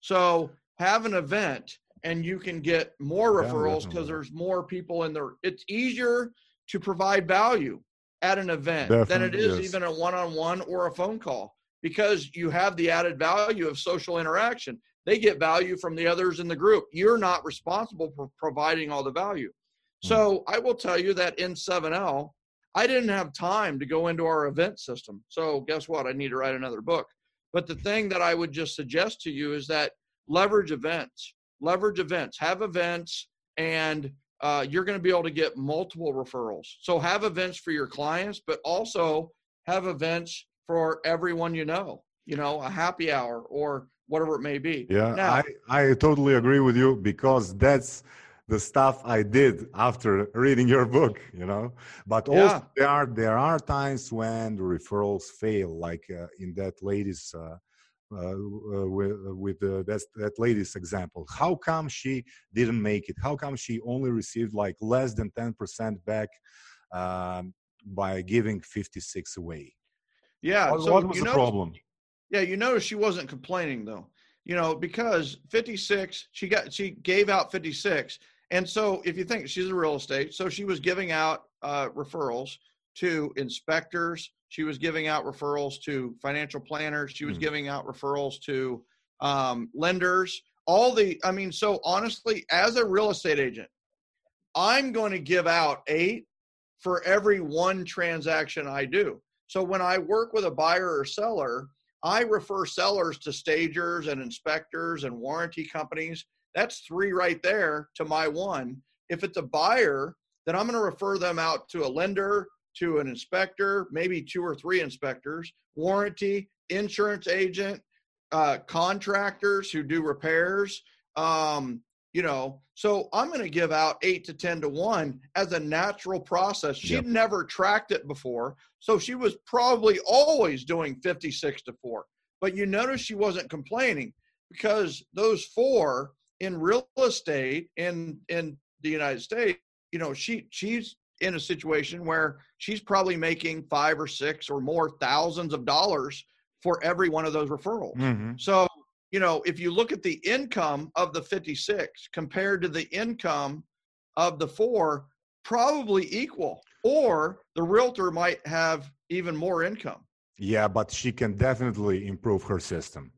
[SPEAKER 2] So have an event and you can get more referrals because there's more people in there. It's easier to provide value at an event Definitely, than it is yes. even a one-on-one or a phone call because you have the added value of social interaction. They get value from the others in the group. You're not responsible for providing all the value. Hmm. So I will tell you that in 7L, I didn't have time to go into our event system. So guess what? I need to write another book. But the thing that I would just suggest to you is that leverage events, leverage events, have events, and uh, you're going to be able to get multiple referrals. So have events for your clients, but also have events for everyone you know. You know, a happy hour or whatever it may be.
[SPEAKER 1] Yeah, now, I I totally agree with you because that's the stuff I did after reading your book, you know. But also yeah. there are there are times when the referrals fail, like uh, in that lady's uh, uh, uh with, uh, with that that lady's example. How come she didn't make it? How come she only received like less than ten percent back um, by giving fifty six away?
[SPEAKER 2] Yeah.
[SPEAKER 1] What, so what was the problem?
[SPEAKER 2] Yeah, you notice she wasn't complaining though. You know, because 56, she got she gave out 56 and so, if you think she's a real estate, so she was giving out uh, referrals to inspectors. She was giving out referrals to financial planners. She was mm giving out referrals to um, lenders. All the, I mean, so honestly, as a real estate agent, I'm going to give out eight for every one transaction I do. So when I work with a buyer or seller, I refer sellers to stagers and inspectors and warranty companies that's three right there to my one. If it's a buyer, then I'm going to refer them out to a lender, to an inspector, maybe two or three inspectors, warranty, insurance agent, uh, contractors who do repairs. Um, you know, so I'm going to give out eight to 10 to one as a natural process. She'd yep. never tracked it before. So she was probably always doing 56 to four. But you notice she wasn't complaining because those four in real estate in in the United States, you know, she she's in a situation where she's probably making five or six or more thousands of dollars for every one of those referrals. Mm-hmm. So, you know, if you look at the income of the 56 compared to the income of the four, probably equal, or the realtor might have even more income.
[SPEAKER 1] Yeah, but she can definitely improve her system.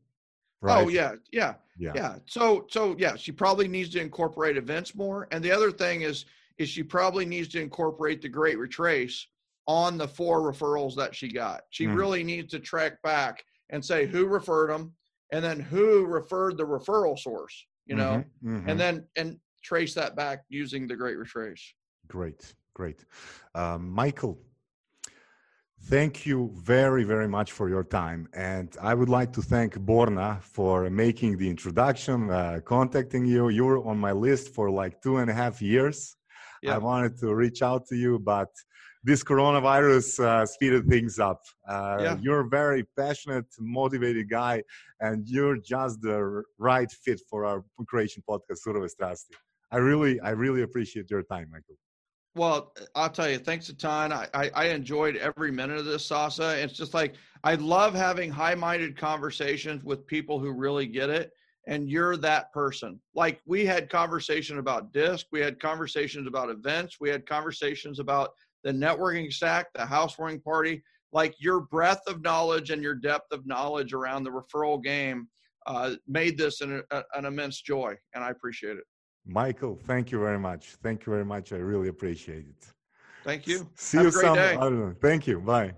[SPEAKER 2] Oh, right? Oh yeah, yeah, yeah, yeah. So so yeah, she probably needs to incorporate events more. And the other thing is is she probably needs to incorporate the Great Retrace on the four referrals that she got. She mm. really needs to track back and say who referred them, and then who referred the referral source. You know, mm-hmm, mm-hmm. and then and trace that back using the Great Retrace.
[SPEAKER 1] Great, great, um, Michael. Thank you very, very much for your time. And I would like to thank Borna for making the introduction, uh, contacting you. You were on my list for like two and a half years. Yeah. I wanted to reach out to you, but this coronavirus uh, speeded things up. Uh, yeah. You're a very passionate, motivated guy, and you're just the right fit for our Croatian podcast, Surove Strasti. I really, I really appreciate your time, Michael.
[SPEAKER 2] Well, I'll tell you, thanks a ton. I, I, I, enjoyed every minute of this, Sasa. It's just like I love having high-minded conversations with people who really get it, and you're that person. Like we had conversation about disc, we had conversations about events, we had conversations about the networking stack, the housewarming party. Like your breadth of knowledge and your depth of knowledge around the referral game uh, made this an, a, an immense joy, and I appreciate it.
[SPEAKER 1] Michael, thank you very much. Thank you very much. I really appreciate it.
[SPEAKER 2] Thank you.
[SPEAKER 1] See Have you some. Thank you. Bye.